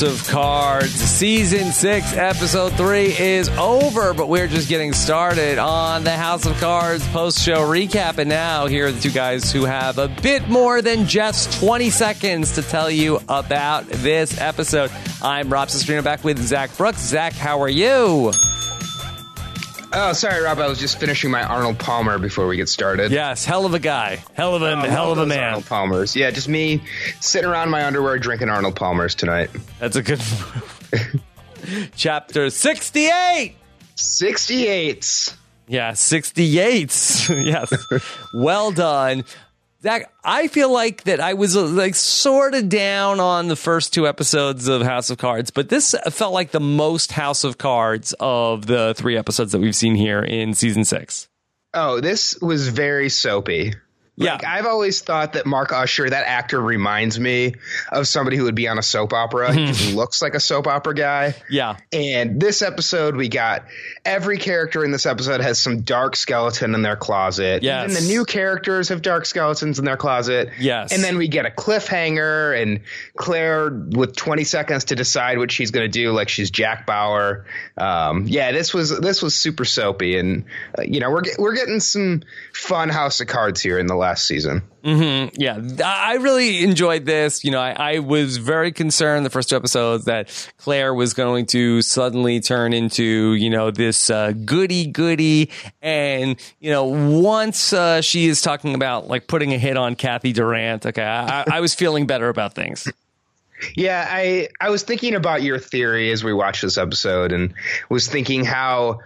House of Cards. Season 6, Episode 3 is over, but we're just getting started on the House of Cards post show recap. And now, here are the two guys who have a bit more than just 20 seconds to tell you about this episode. I'm Rob Cesternino back with Zach Brooks. Zach, how are you? Oh, sorry, Rob. I was just finishing my Arnold Palmer before we get started. Yes, hell of a guy. Hell of a, Oh, hell of a man. Arnold Palmers. Yeah, just me sitting around my underwear drinking Arnold Palmers tonight. That's a good Chapter 68. 68. Yeah, 68. yes. well done. Zach, I feel like that I was uh, like sort of down on the first two episodes of House of Cards, but this felt like the most House of Cards of the three episodes that we've seen here in season six. Oh, this was very soapy. Yeah. Like, I've always thought that Mark Usher, that actor, reminds me of somebody who would be on a soap opera. He just looks like a soap opera guy. Yeah. And this episode, we got every character in this episode has some dark skeleton in their closet. Yes. Even the new characters have dark skeletons in their closet. Yes. And then we get a cliffhanger, and Claire with 20 seconds to decide what she's going to do, like she's Jack Bauer. Um, yeah, this was this was super soapy, and uh, you know we're we're getting some fun House of Cards here in the last season. Yeah, I really enjoyed this. You know, I, I was very concerned the first two episodes that Claire was going to suddenly turn into, you know, this uh, goody goody. And, you know, once uh, she is talking about like putting a hit on Kathy Durant, okay, I, I- I was feeling better about things. Yeah, I I was thinking about your theory as we watched this episode and was thinking how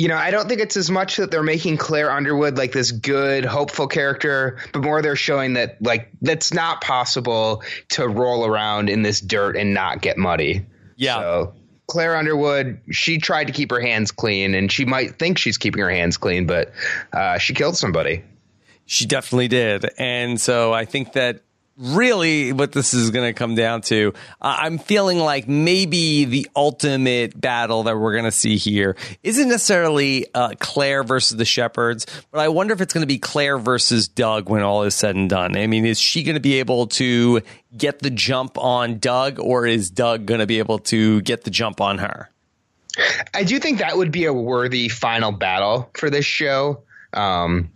you know, I don't think it's as much that they're making Claire Underwood like this good, hopeful character, but more they're showing that like that's not possible to roll around in this dirt and not get muddy. Yeah. So Claire Underwood, she tried to keep her hands clean, and she might think she's keeping her hands clean, but uh, she killed somebody. She definitely did. And so I think that really what this is going to come down to, uh, I'm feeling like maybe the ultimate battle that we're going to see here isn't necessarily uh, Claire versus the Shepherds, but I wonder if it's going to be Claire versus Doug when all is said and done. I mean, is she going to be able to get the jump on Doug or is Doug going to be able to get the jump on her? I do think that would be a worthy final battle for this show. Um,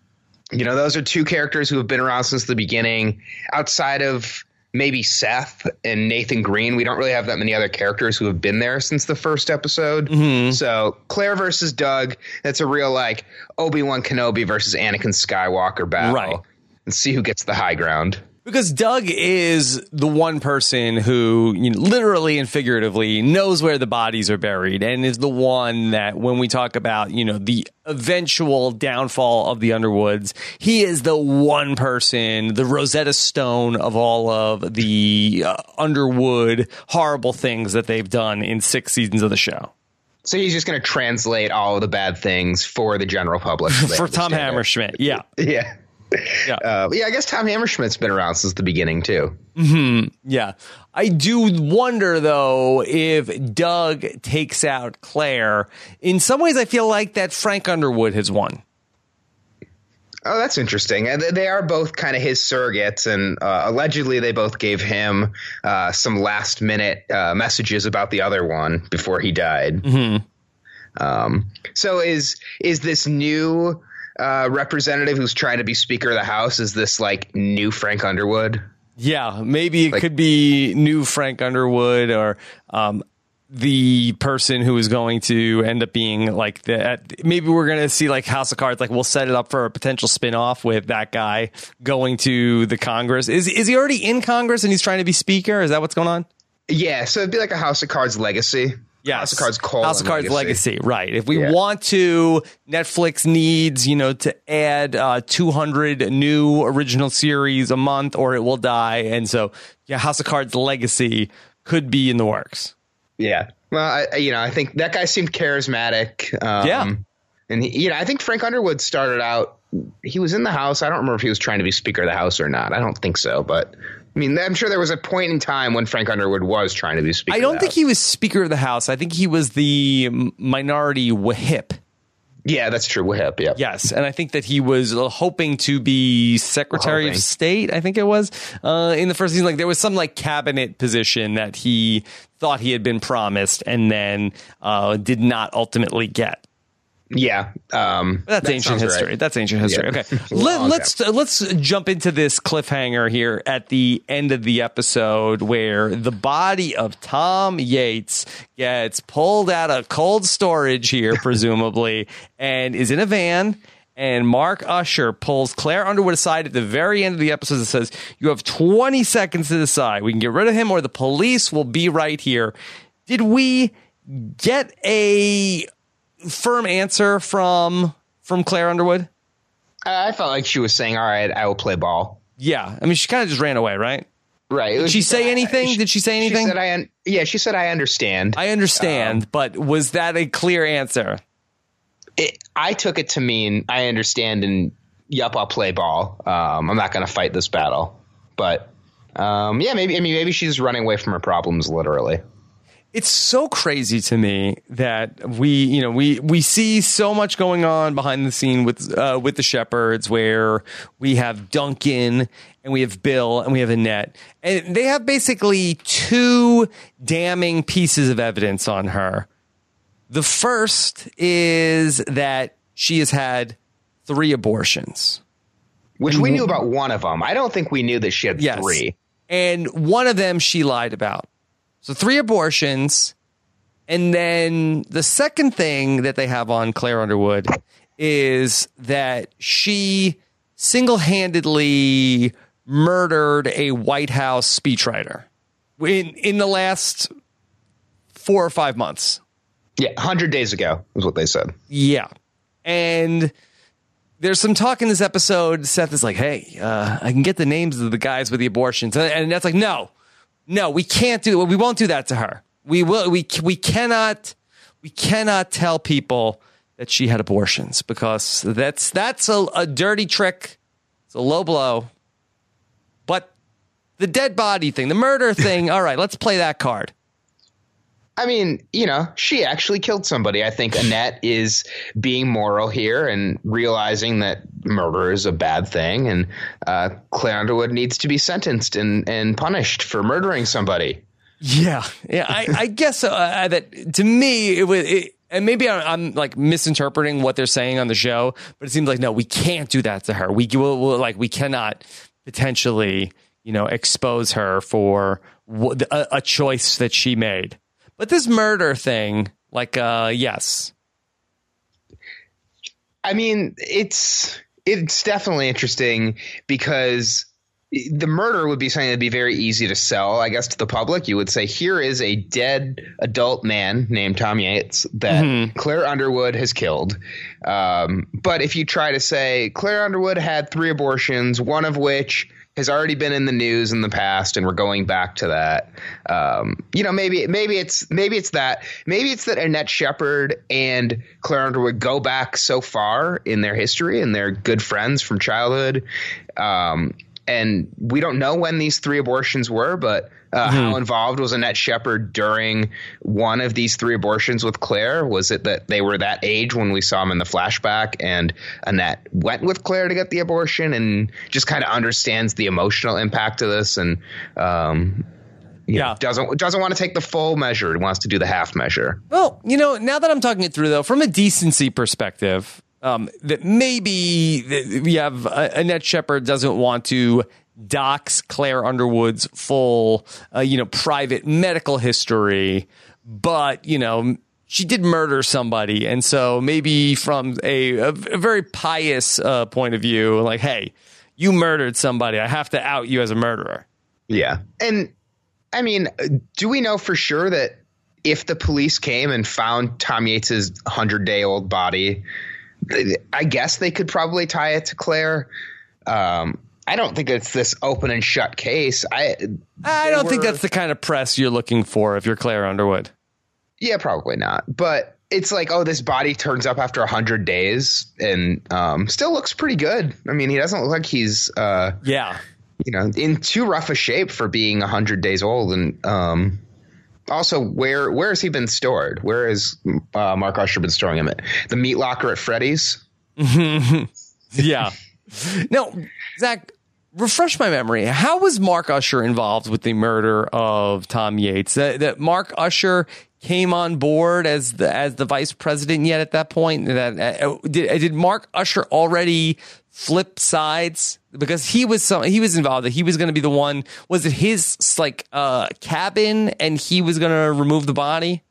you know, those are two characters who have been around since the beginning. Outside of maybe Seth and Nathan Green, we don't really have that many other characters who have been there since the first episode. Mm-hmm. So Claire versus Doug, that's a real like Obi Wan Kenobi versus Anakin Skywalker battle. Right. And see who gets the high ground. Because Doug is the one person who you know, literally and figuratively knows where the bodies are buried and is the one that when we talk about, you know, the eventual downfall of the Underwoods, he is the one person, the Rosetta Stone of all of the uh, Underwood horrible things that they've done in six seasons of the show. So he's just going to translate all of the bad things for the general public. For Tom. Hammerschmidt. Yeah. Yeah. Yeah. Uh, yeah, I guess Tom Hammerschmidt's been around since the beginning too. Yeah. I do wonder though if Doug takes out Claire. In some ways I feel like that Frank Underwood has won. Oh, that's interesting. They- are both kind of his surrogates, and uh, allegedly they both gave him uh, some last minute uh, messages about the other one before he died. Um, so is is this new uh, representative who's trying to be Speaker of the House? Is this like new Frank Underwood? Yeah, maybe it Like- could be new Frank Underwood or um, the person who is going to end up being like that. Maybe we're going to see like House of Cards. Like we'll set it up for a potential spin-off with that guy going to the Congress. Is is he already in Congress and he's trying to be Speaker? Is that what's going on? Yeah, so it'd be like a House of Cards legacy. Yes. House of Cards colon House of Cards legacy. Legacy. Right. If we Yeah. want to, Netflix needs, you know, to add uh, 200 new original series a month or it will die. And so, yeah, House of Cards Legacy could be in the works. Yeah. Well, I, I- you know, I think that guy seemed charismatic. Um, Yeah. And he, you know, I think Frank Underwood started out. He was in the House. I don't remember if he was trying to be Speaker of the House or not. I don't think so. But I mean, I'm sure there was a point in time when Frank Underwood was trying to be Speaker. I don't think House. he was Speaker of the House. I think he was the minority whip. Yeah, that's true. Whip. Yeah. Yes, and I think that he was hoping to be Secretary of State. I think it was uh, in the first season. Like there was some like cabinet position that he thought he had been promised, and then uh, did not ultimately get. Yeah, um, that's that ancient history. Right. That's ancient history. Okay, Let, us let's, let's jump into this cliffhanger here at the end of the episode, where the body of Tom Yates gets pulled out of cold storage here, presumably, and is in a van. And Mark Usher pulls Claire Underwood aside at the very end of the episode and says, "You have 20 seconds to decide. We can get rid of him, or the police will be right here." Did we get a firm answer from from Claire Underwood? I felt like she was saying, "All right, I will play ball." Yeah, I mean, she kind of just ran away, right? Right. Did she say anything? She, Did she say anything? She said, "I." Un- yeah, she said, "I understand." I understand, um, but was that a clear answer? It, I took it to mean I understand, and yup, I'll play ball. Um, I'm not going to fight this battle, but um, yeah, maybe. I mean, maybe she's running away from her problems, literally it's so crazy to me that we, you know, we we see so much going on behind the scene with uh, with the Shepherds, where we have Duncan and we have Bill and we have Annette, and they have basically two damning pieces of evidence on her. The first is that she has had three abortions, which we knew about one of them. I don't think we knew that she had yes. three, and one of them she lied about. So three abortions. And then the second thing that they have on Claire Underwood is that she single handedly murdered a White House speechwriter in, in the last four or five months. Yeah, 100 days ago is what they said. Yeah. And there's some talk in this episode. Seth is like, hey, uh, I can get the names of the guys with the abortions. And that's like, no, no, we can't do. We won't do that to her. We will. We we cannot. We cannot tell people that she had abortions because that's that's a, a dirty trick. It's a low blow. But the dead body thing, the murder thing. all right, let's play that card. I mean, you know, she actually killed somebody. I think Annette is being moral here and realizing that murder is a bad thing, and uh, Claire Underwood needs to be sentenced and, and punished for murdering somebody. Yeah, yeah. I, I guess uh, that to me it was. It, and maybe I'm, I'm, like misinterpreting what they're saying on the show, but it seems like no, we can't do that to her. We will, we'll, like we cannot potentially, you know, expose her for a, a choice that she made. But this murder thing, like, uh, yes. I mean, it's it's definitely interesting because the murder would be something that'd be very easy to sell, I guess, to the public. You would say, here is a dead adult man named Tom Yates that mm-hmm. Claire Underwood has killed. Um, but if you try to say Claire Underwood had three abortions, one of which has already been in the news in the past, and we're going back to that. Um, you know, maybe maybe it's maybe it's that maybe it's that Annette Shepherd and Claire Underwood go back so far in their history, and they're good friends from childhood. Um, and we don't know when these three abortions were, but uh, mm-hmm. how involved was Annette Shepherd during one of these three abortions with Claire? Was it that they were that age when we saw them in the flashback, and Annette went with Claire to get the abortion, and just kind of understands the emotional impact of this, and um, yeah, know, doesn't doesn't want to take the full measure. He wants to do the half measure. Well, you know, now that I'm talking it through, though, from a decency perspective, um, that maybe we have uh, Annette Shepherd doesn't want to dox Claire Underwood's full, uh, you know, private medical history, but you know, she did murder somebody, and so maybe from a, a, a very pious uh, point of view, like, hey, you murdered somebody, I have to out you as a murderer. Yeah, and I mean, do we know for sure that if the police came and found Tom Yates's hundred day old body? I guess they could probably tie it to Claire. Um, I don't think it's this open and shut case. I I don't were, think that's the kind of press you're looking for if you're Claire Underwood. Yeah, probably not. But it's like, oh, this body turns up after hundred days and um, still looks pretty good. I mean, he doesn't look like he's uh, yeah, you know, in too rough a shape for being hundred days old. And um, also, where where has he been stored? Where has uh, Mark Usher been storing him at? The meat locker at Freddy's? yeah. No, Zach, refresh my memory. How was Mark Usher involved with the murder of Tom Yates? That, that Mark Usher came on board as the as the vice president yet at that point. That uh, did did Mark Usher already flip sides because he was some he was involved. He was going to be the one. Was it his like uh, cabin and he was going to remove the body?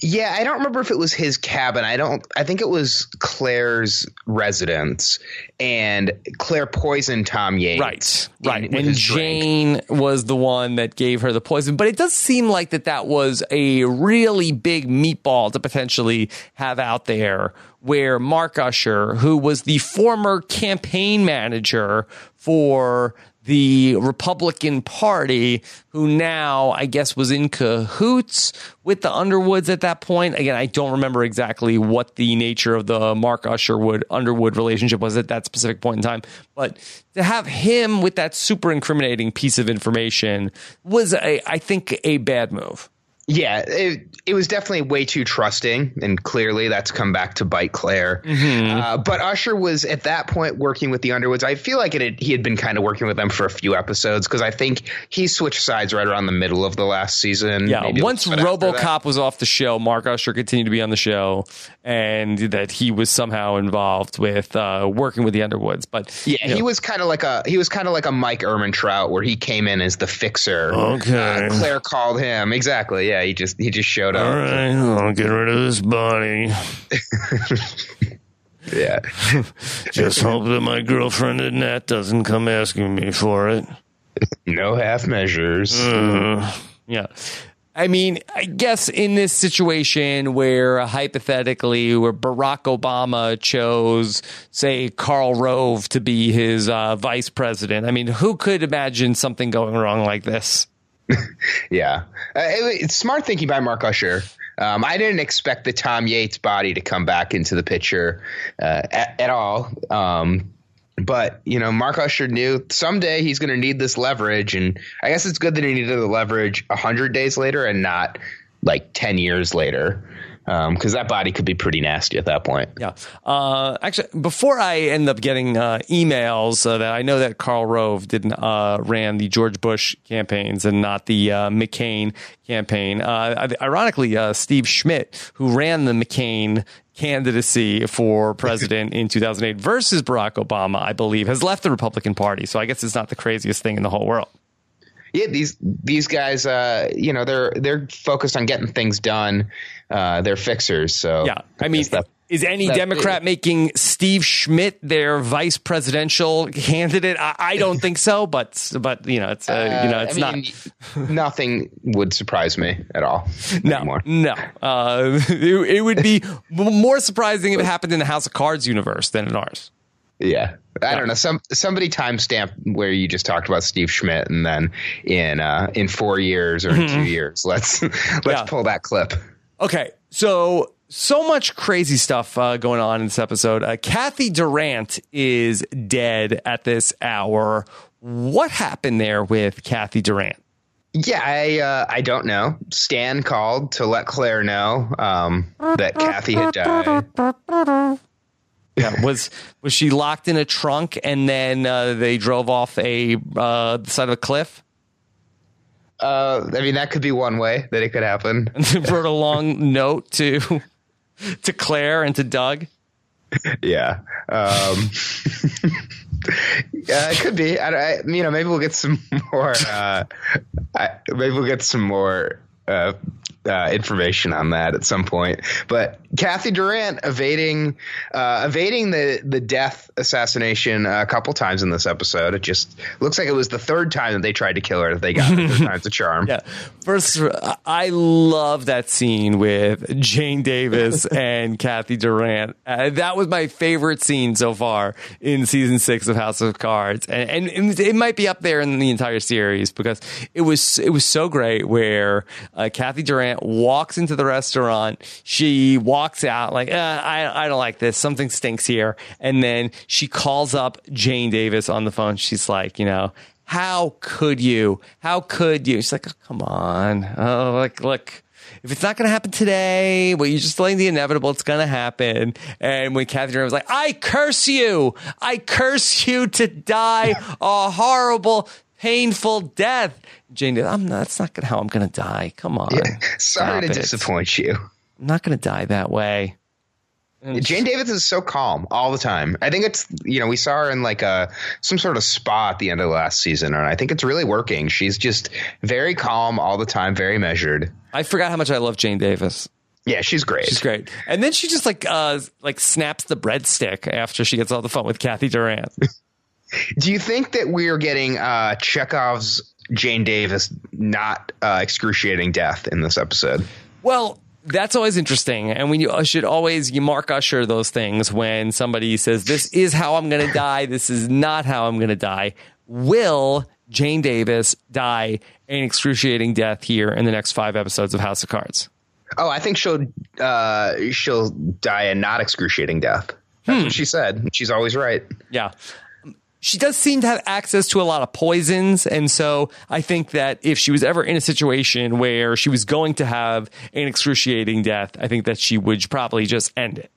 Yeah, I don't remember if it was his cabin. I don't. I think it was Claire's residence, and Claire poisoned Tom Yates. Right, right. In, and Jane drink. was the one that gave her the poison. But it does seem like that that was a really big meatball to potentially have out there. Where Mark Usher, who was the former campaign manager for the Republican Party, who now I guess was in cahoots with the Underwoods at that point. Again, I don't remember exactly what the nature of the Mark Usherwood Underwood relationship was at that specific point in time, but to have him with that super incriminating piece of information was, a, I think, a bad move. Yeah, it, it was definitely way too trusting, and clearly that's come back to bite Claire. Mm-hmm. Uh, but Usher was at that point working with the Underwoods. I feel like it had, he had been kind of working with them for a few episodes because I think he switched sides right around the middle of the last season. Yeah, once RoboCop was off the show, Mark Usher continued to be on the show, and that he was somehow involved with uh, working with the Underwoods. But yeah, he know. was kind of like a he was kind of like a Mike Ehrmantraut where he came in as the fixer. Okay, uh, Claire called him exactly. Yeah, he just he just showed up. All right, I'll get rid of this body. yeah. just hope that my girlfriend Annette doesn't come asking me for it. No half measures. Uh, yeah. I mean, I guess in this situation where uh, hypothetically, where Barack Obama chose, say, Karl Rove to be his uh, vice president, I mean, who could imagine something going wrong like this? yeah, uh, it, it's smart thinking by Mark Usher. Um, I didn't expect the Tom Yates body to come back into the picture uh, at, at, all. Um, but you know, Mark Usher knew someday he's going to need this leverage, and I guess it's good that he needed the leverage hundred days later and not like ten years later because um, that body could be pretty nasty at that point. Yeah. Uh, actually, before I end up getting uh, emails uh, that I know that Karl Rove didn't uh, ran the George Bush campaigns and not the uh, McCain campaign. Uh, ironically, Steve Schmidt, who ran the McCain candidacy for president in 2008 versus Barack Obama, I believe, has left the Republican Party. So I guess it's not the craziest thing in the whole world yeah, these these guys, uh, you know, they're they're focused on getting things done. Uh, they're fixers. So yeah, I mean, that, is any Democrat it. making Steve Schmidt their vice presidential candidate? I, I don't think so, but but you know, it's uh, you know, it's I mean, not. nothing would surprise me at all. No, anymore. no. Uh, it, it would be more surprising if it happened in the House of Cards universe than in ours. Yeah. I don't know. Some somebody timestamp where you just talked about Steve Schmidt, and then in uh, in four years or in mm-hmm. two years, let's let's yeah. pull that clip. Okay, so so much crazy stuff uh, going on in this episode. Uh, Kathy Durant is dead at this hour. What happened there with Kathy Durant? Yeah, I uh, I don't know. Stan called to let Claire know um, that Kathy had died. Yeah, was was she locked in a trunk and then uh, they drove off a uh, the side of a cliff? Uh, I mean, that could be one way that it could happen. And they wrote a long note to to Claire and to Doug. Yeah, um, yeah, it could be. I, I, you know, maybe we'll get some more. Uh, I, maybe we'll get some more uh, information on that at some point. But Kathy Durant evading uh, evading the the death assassination a couple times in this episode. It just looks like it was the third time that they tried to kill her. That they got third time's a charm. Yeah. First, I love that scene with Jane Davis and Kathy Durant. Uh, that was my favorite scene so far in season six of House of Cards, and, and it might be up there in the entire series because it was it was so great. Where uh, Kathy Durant walks into the restaurant, she walks out like uh, I I don't like this. Something stinks here, and then she calls up Jane Davis on the phone. She's like, you know, How could you? How could you? She's like, oh, come on. Oh, like, look, if it's not going to happen today, well, you're just delaying the inevitable. It's going to happen. And when Durant was like, I curse you, I curse you to die a horrible, painful death. Jane, I'm not, that's not how I'm going to die. Come on. Yeah. Sorry Stop to it. disappoint you. I'm not going to die that way. Jane Davis is so calm all the time. I think it's you know we saw her in like a some sort of spa at the end of last season, and I think it's really working. She's just very calm all the time, very measured. I forgot how much I love Jane Davis. Yeah, she's great. She's great. And then she just like uh like snaps the breadstick after she gets all the fun with Kathy Durant. Do you think that we're getting uh, Chekhov's Jane Davis not uh, excruciating death in this episode? Well, that's always interesting, and we should always you mark usher those things when somebody says this is how I'm going to die, this is not how I'm going to die. Will Jane Davis die an excruciating death here in the next five episodes of House of Cards? Oh, I think she'll uh, she'll die a not excruciating death. That's what she said. She's always right. Yeah. She does seem to have access to a lot of poisons. And so I think that if she was ever in a situation where she was going to have an excruciating death, I think that she would probably just end it.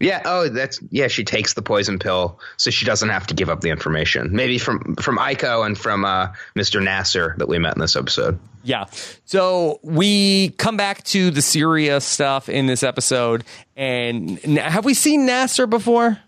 Yeah. Oh, that's yeah. She takes the poison pill so she doesn't have to give up the information. Maybe from from Ico and from uh, Mr. Nasser that we met in this episode. Yeah. So we come back to the Syria stuff in this episode. And have we seen Nasser before?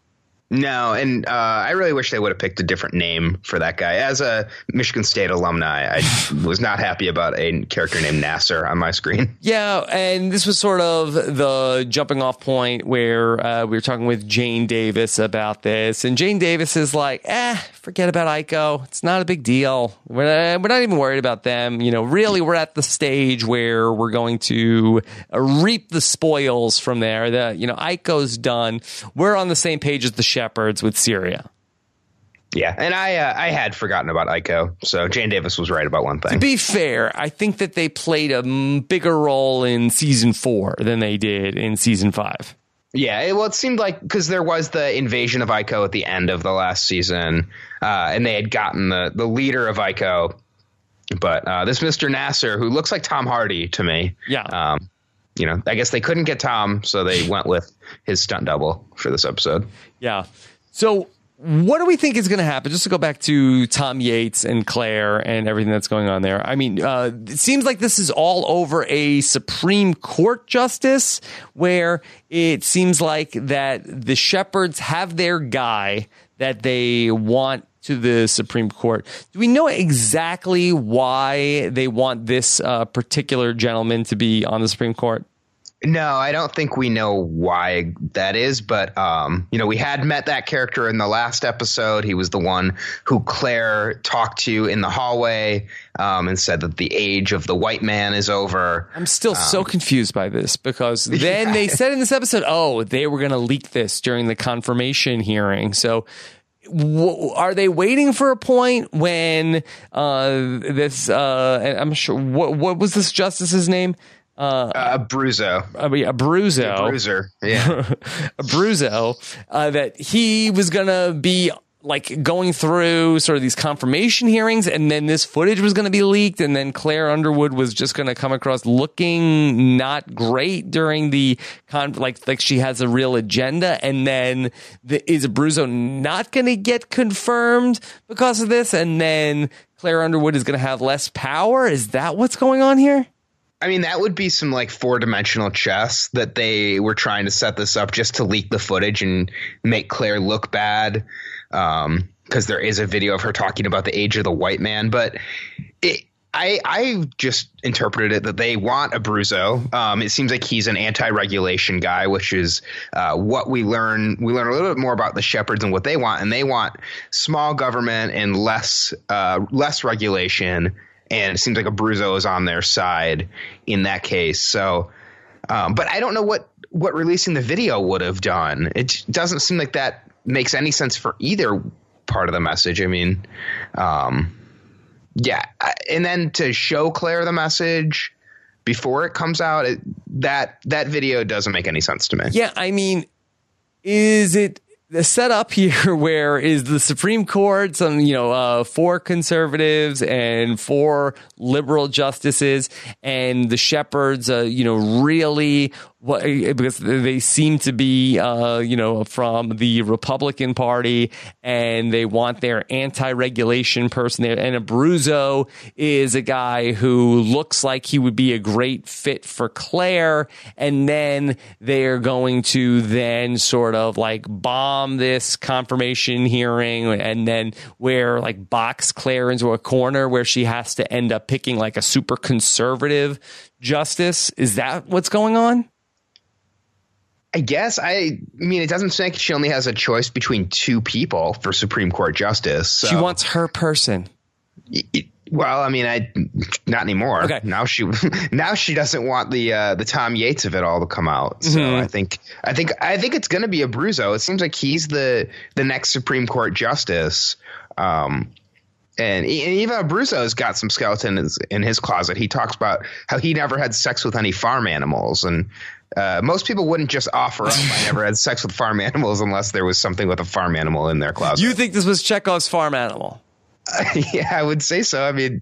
No, and uh, I really wish they would have picked a different name for that guy. As a Michigan State alumni, I was not happy about a character named Nasser on my screen. Yeah, and this was sort of the jumping off point where uh, we were talking with Jane Davis about this, and Jane Davis is like, "Eh, forget about Ico. It's not a big deal. We're we're not even worried about them. You know, really, we're at the stage where we're going to uh, reap the spoils from there. The you know, Ico's done. We're on the same page as the Shepherds with Syria." Yeah, and I uh, I had forgotten about Ico, so Jane Davis was right about one thing. To be fair, I think that they played a bigger role in season four than they did in season five. Yeah, it, well, it seemed like because there was the invasion of Ico at the end of the last season, uh, and they had gotten the the leader of Ico, but uh, this Mister Nasser, who looks like Tom Hardy to me, Yeah. um, you know, I guess they couldn't get Tom, so they went with his stunt double for this episode. Yeah. So, what do we think is going to happen? Just to go back to Tom Yates and Claire and everything that's going on there. I mean, uh, it seems like this is all over a Supreme Court justice where it seems like that the Shepherds have their guy that they want to the Supreme Court. Do we know exactly why they want this uh, particular gentleman to be on the Supreme Court? No, I don't think we know why that is, but um, you know, we had met that character in the last episode. He was the one who Claire talked to in the hallway um, and said that the age of the white man is over. I'm still so confused by this because then they said in this episode, oh, they were going to leak this during the confirmation hearing. So. W- are they waiting for a point when uh, this? Uh, I'm sure. What, what was this justice's name? Uh, Bruzo, I mean, Abruzzo. bruiser, yeah. Abruzzo, uh, that he was gonna be like going through sort of these confirmation hearings, and then this footage was gonna be leaked, and then Claire Underwood was just gonna come across looking not great during the con, like like she has a real agenda, and then the, is Bruzo not gonna get confirmed because of this, and then Claire Underwood is gonna have less power? Is that what's going on here? I mean, that would be some like four dimensional chess that they were trying to set this up just to leak the footage and make Claire look bad. Um, because there is a video of her talking about the age of the white man, but it, I I just interpreted it that they want Abruzzo. Um, it seems like he's an anti-regulation guy, which is uh, what we learn. We learn a little bit more about the shepherds and what they want, and they want small government and less uh, less regulation. And it seems like Abruzzo is on their side in that case. So, um, but I don't know what what releasing the video would have done. It doesn't seem like that makes any sense for either part of the message. I mean, um, yeah, and then to show Claire the message before it comes out, it, that that video doesn't make any sense to me. Yeah, I mean, is it the setup here where is the Supreme Court, some, you know, uh, four conservatives and four liberal justices and the Shepherds, uh, you know, really what, because they seem to be, uh, you know, from the Republican Party and they want their anti-regulation person there. And Abruzzo is a guy who looks like he would be a great fit for Claire. And then they're going to then sort of like bomb this confirmation hearing and then where like box Claire into a corner where she has to end up picking like a super conservative justice. Is that what's going on? I guess I, I mean it doesn't say she only has a choice between two people for Supreme Court justice. So. She wants her person. It, well, I mean, I not anymore. Okay. Now she now she doesn't want the uh, the Tom Yates of it all to come out. So Mhm. I think I think I think it's going to be a Abruzzo. It seems like he's the the next Supreme Court justice. Um, and and even Abruzzo's got some skeletons in his closet. He talks about how he never had sex with any farm animals, and uh, most people wouldn't just offer up. I never had sex with farm animals unless there was something with a farm animal in their closet. You think this was Chekhov's farm animal? yeah, I would say so. I mean,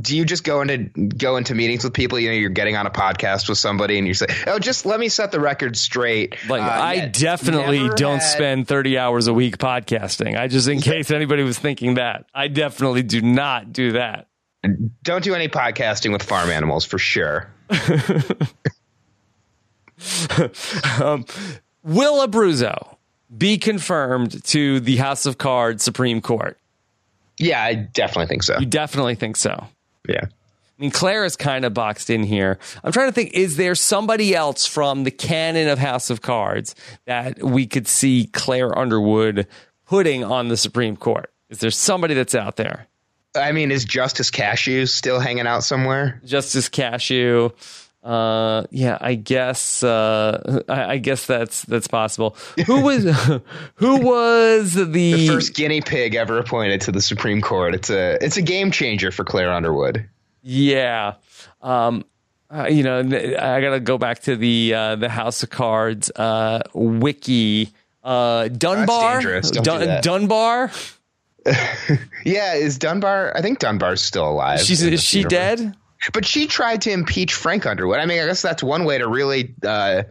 do you just go into go into meetings with people? You know, you're getting on a podcast with somebody, and you say, "Oh, just let me set the record straight." Like Uh, I yeah, definitely don't had- spend 30 hours a week podcasting. I just in case anybody was thinking that. I definitely do not do that. Don't do any podcasting with farm animals for sure. um, will Abruzzo be confirmed to the House of Cards Supreme Court? Yeah, I definitely think so. You definitely think so. Yeah. I mean, Claire is kind of boxed in here. I'm trying to think, is there somebody else from the canon of House of Cards that we could see Claire Underwood putting on the Supreme Court? Is there somebody that's out there? I mean, is Justice Cashew still hanging out somewhere? Justice Cashew. Uh, yeah, I guess. Uh, I, I guess that's that's possible. Who was who was the, The first guinea pig ever appointed to the Supreme Court. It's a it's a game changer for Claire Underwood. Yeah. Um, uh, you know, I got to go back to the uh, the House of Cards uh, wiki. Uh, Dunbar. Don't Dun-. Dunbar. Yeah, is Dunbar? I think Dunbar's still alive. She's is she universe. dead? But she tried to impeach Frank Underwood. I mean, I guess that's one way to really uh,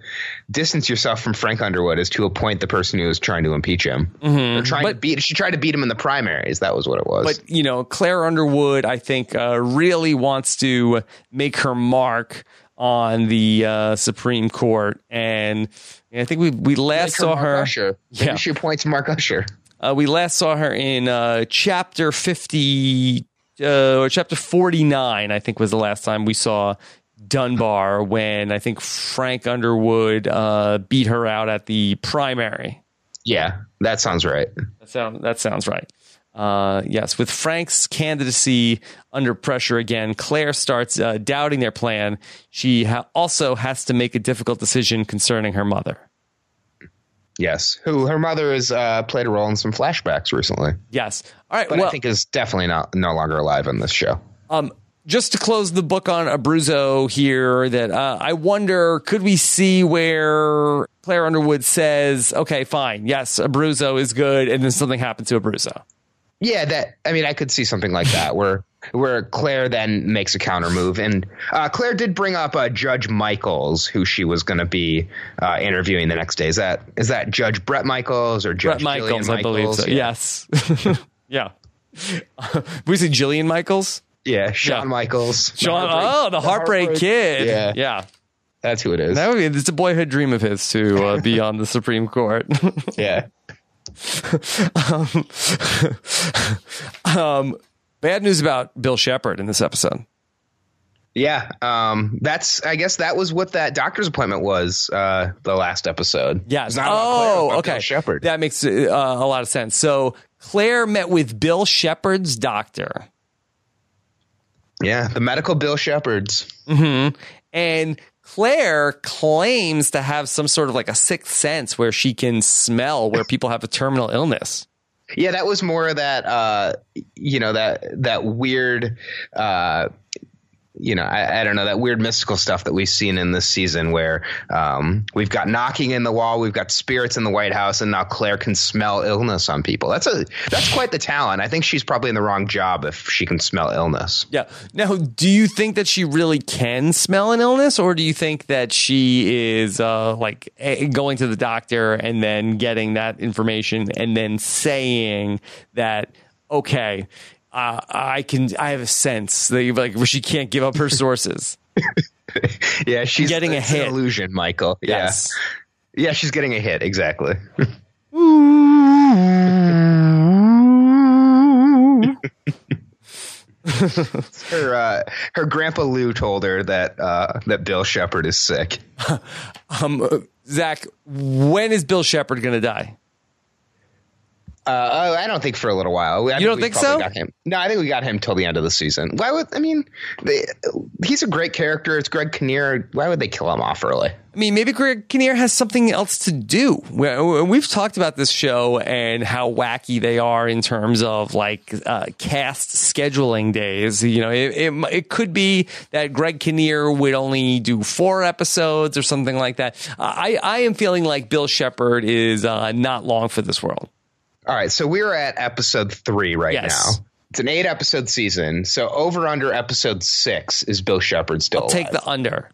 distance yourself from Frank Underwood is to appoint the person who is trying to impeach him. Or trying to Mm-hmm. Beat. She tried to beat him in the primaries. That was what it was. But you know, Claire Underwood, I think, uh, really wants to make her mark on the uh, Supreme Court, and I think we we last Like saw Mark her. Usher. Maybe Yeah. she appoints Mark Usher. Uh, we last saw her in uh, chapter 50 uh, chapter 49, I think was the last time we saw Dunbar when I think Frank Underwood uh, beat her out at the primary. Yeah, that sounds right. That, sound, that sounds right. Uh, yes, with Frank's candidacy under pressure again, Claire starts uh, doubting their plan. She ha- also has to make a difficult decision concerning her mother. Yes, who her mother has uh, played a role in some flashbacks recently, Yes. All right. but well, I think is definitely not no longer alive in this show. Um, just to close the book on Abruzzo here, that uh, I wonder, could we see where Claire Underwood says, "Okay, fine, yes, Abruzzo is good," and then something happened to Abruzzo? Yeah, that I mean, I could see something like that where where Claire then makes a counter move, and uh, Claire did bring up uh, Judge Michaels, who she was going to be uh, interviewing the next day. Is that is that Judge Brett Michaels or Judge Brett Jillian Michaels, I believe so. Yeah. Yes, yeah. we see Jillian Michaels, Yeah, Shawn Yeah. Michaels. The Sean. Heartbreak- oh, the Heartbreak, Kid. Yeah. yeah. That's who it is. That would be. It's a boyhood dream of his to uh, be on the Supreme Court. yeah. um, bad news about Bill Shepherd in this episode. Yeah, um, that's. I guess that was what that doctor's appointment was. Uh, the last episode. Yeah. Not about Claire, it's Oh, okay. Shepherd. That makes uh, a lot of sense. So Claire met with Bill Shepherd's doctor, yeah, the medical Bill Shepherd's. and Claire claims to have some sort of like a sixth sense where she can smell where people have a terminal illness. Yeah, that was more of that. Uh, you know that that weird. Uh, you know, I, I, don't know that weird mystical stuff that we've seen in this season, where um, we've got knocking in the wall, we've got spirits in the White House, and now Claire can smell illness on people. That's a that's quite the talent. I think she's probably in the wrong job if she can smell illness. Yeah. Now, do you think that she really can smell an illness, or do you think that she is uh, like going to the doctor and then getting that information and then saying that okay? Uh, I can I have a sense that like she can't give up her sources. yeah, she's getting a hit. illusion, Michael. Yes. Yeah. yeah, she's getting a hit. Exactly. her uh, her grandpa Lou told her that uh, that Bill Shepherd is sick. um, Zach, when is Bill Shepherd going to die? Uh, oh, I don't think for a little while. I you don't think so? No, I think we got him till the end of the season. Why would I mean? They, he's a great character. It's Greg Kinnear. Why would they kill him off early? I mean, maybe Greg Kinnear has something else to do. We've talked about this show and how wacky they are in terms of like uh, cast scheduling days. You know, it, it, it, could be that Greg Kinnear would only do four episodes or something like that. I, I am feeling like Bill Shepherd is uh, not long for this world. All right, so we're at episode three right yes. now. It's an eight episode season. So over under episode six is Bill Shepherd still? I'll take the under.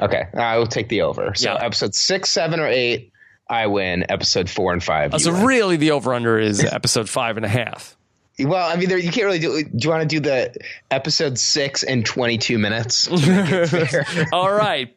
Okay, I will take the over. So yeah. episode six, seven, or eight, I win. Episode four and five. Oh, so win. really, the over under is episode five and a half. Well, I mean, there, you can't really do. Do you want to do the episode six and twenty two minutes? All right,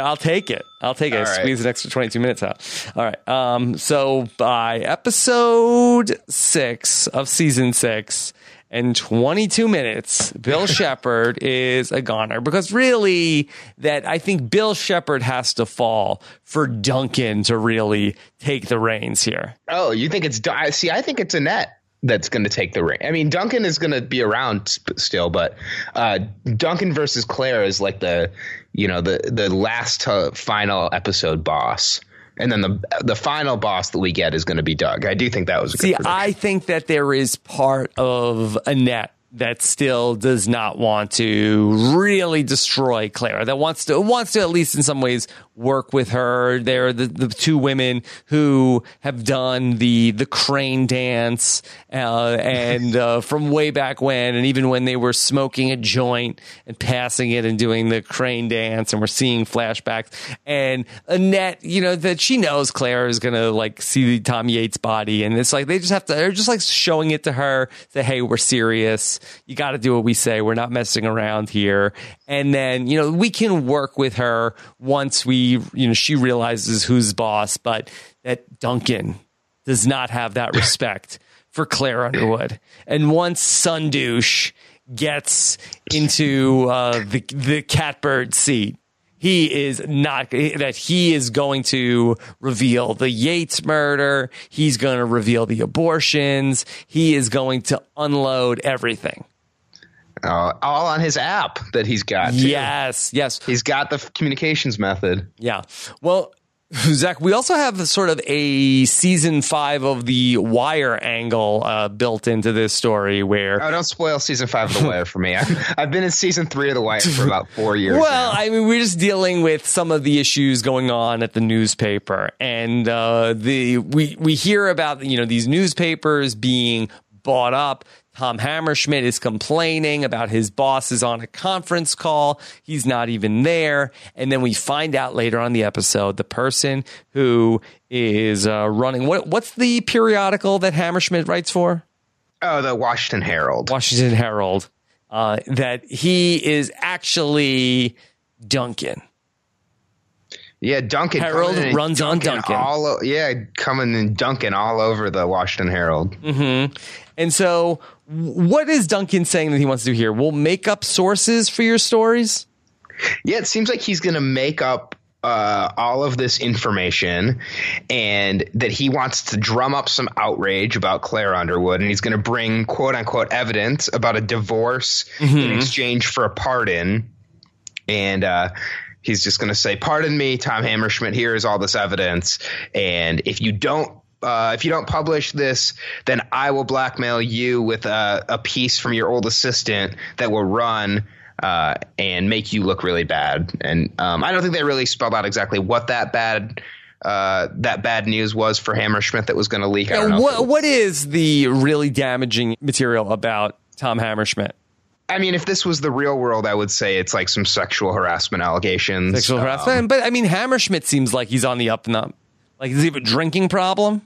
I'll take it. I'll take it. Right. Squeeze an extra 22 minutes out. All right. Um, so by episode six of season six and 22 minutes, Bill Shepherd is a goner because really that I think Bill Shepherd has to fall for Duncan to really take the reins here. Oh, you think it's, see, I think it's Annette that's going to take the ring. I mean, Duncan is going to be around still, but uh, Duncan versus Claire is like the you know the the last uh, final episode boss. And then the the final boss that we get is going to be Doug. I do think that was a good idea. see. I think that there is part of Annette that still does not want to really destroy Clara. That wants to wants to at least in some ways work with her. They're the, the two women who have done the the crane dance uh, and uh, from way back when, and even when they were smoking a joint and passing it and doing the crane dance, and we're seeing flashbacks. And Annette, you know that she knows Claire is gonna like see Tom Yates' body, and it's like they just have to. They're just like showing it to her. Say, hey, we're serious you got to do what we say. We're not messing around here. And then, you know, we can work with her once we, you know, she realizes who's boss, but that Duncan does not have that respect for Claire Underwood. And once Sundouche gets into uh, the the catbird seat, he is not that he is going to reveal the Yates murder. He's going to reveal the abortions. He is going to unload everything. Uh, all on his app that he's got. Too. Yes, yes. He's got the communications method. Yeah. Well, Zach, we also have sort of a season five of the Wire angle uh, built into this story where. Oh, don't spoil season five of The Wire for me. I've, I've been in season three of The Wire for about four years. Well, now. I mean, we're just dealing with some of the issues going on at the newspaper, and uh, the we we hear about you know these newspapers being bought up Tom Hammerschmidt is complaining about his boss is on a conference call. He's not even there. And then we find out later on the episode the person who is uh, running what, what's the periodical that Hammerschmidt writes for? Oh, the Washington Herald. Washington Herald. Uh, that he is actually Duncan. Yeah, Duncan. Herald runs Duncan on Duncan. All, yeah, coming in Duncan all over the Washington Herald. Mm-hmm. And so what is Duncan saying that he wants to do here? We'll make up sources for your stories. Yeah, it seems like he's going to make up uh, all of this information and that he wants to drum up some outrage about Claire Underwood and he's going to bring quote unquote evidence about a divorce mm-hmm. in exchange for a pardon. And uh, he's just going to say, Pardon me, Tom Hammerschmidt, here is all this evidence. And if you don't uh, if you don't publish this, then I will blackmail you with a, a piece from your old assistant that will run uh, and make you look really bad. And um, I don't think they really spelled out exactly what that bad uh, that bad news was for Hammerschmidt that was going to leak. I don't know. What, what is the really damaging material about Tom Hammerschmidt? I mean, if this was the real world, I would say it's like some sexual harassment allegations. Sexual harassment, um, but I mean, Hammerschmidt seems like he's on the up and up. Like, does he have a drinking problem?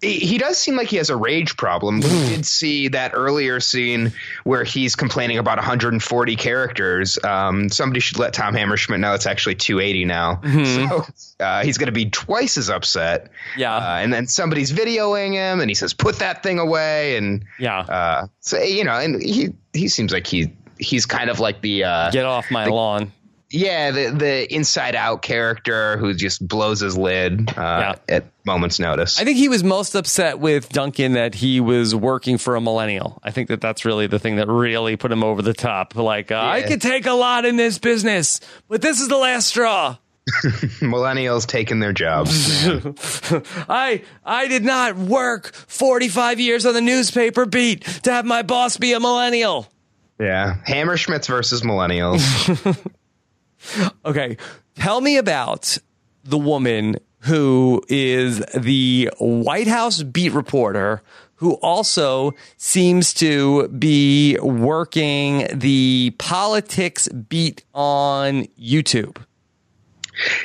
He does seem like he has a rage problem. we did see that earlier scene where he's complaining about 140 characters. Um, somebody should let Tom Hammerschmidt know it's actually 280 now. Mm-hmm. So uh, he's going to be twice as upset. Yeah. Uh, and then somebody's videoing him, and he says, "Put that thing away." And yeah. Uh, so you know, and he he seems like he he's kind of like the uh, get off my the, lawn yeah, the the inside out character who just blows his lid uh, yeah. at moment's notice. I think he was most upset with Duncan that he was working for a millennial. I think that that's really the thing that really put him over the top. Like, uh, yeah. I could take a lot in this business, but this is the last straw. Millennials taking their jobs. I I did not work 45 years on the newspaper beat to have my boss be a millennial. Yeah, Hammerschmidts versus millennials. okay, tell me about the woman who is the White House beat reporter who also seems to be working the politics beat on YouTube.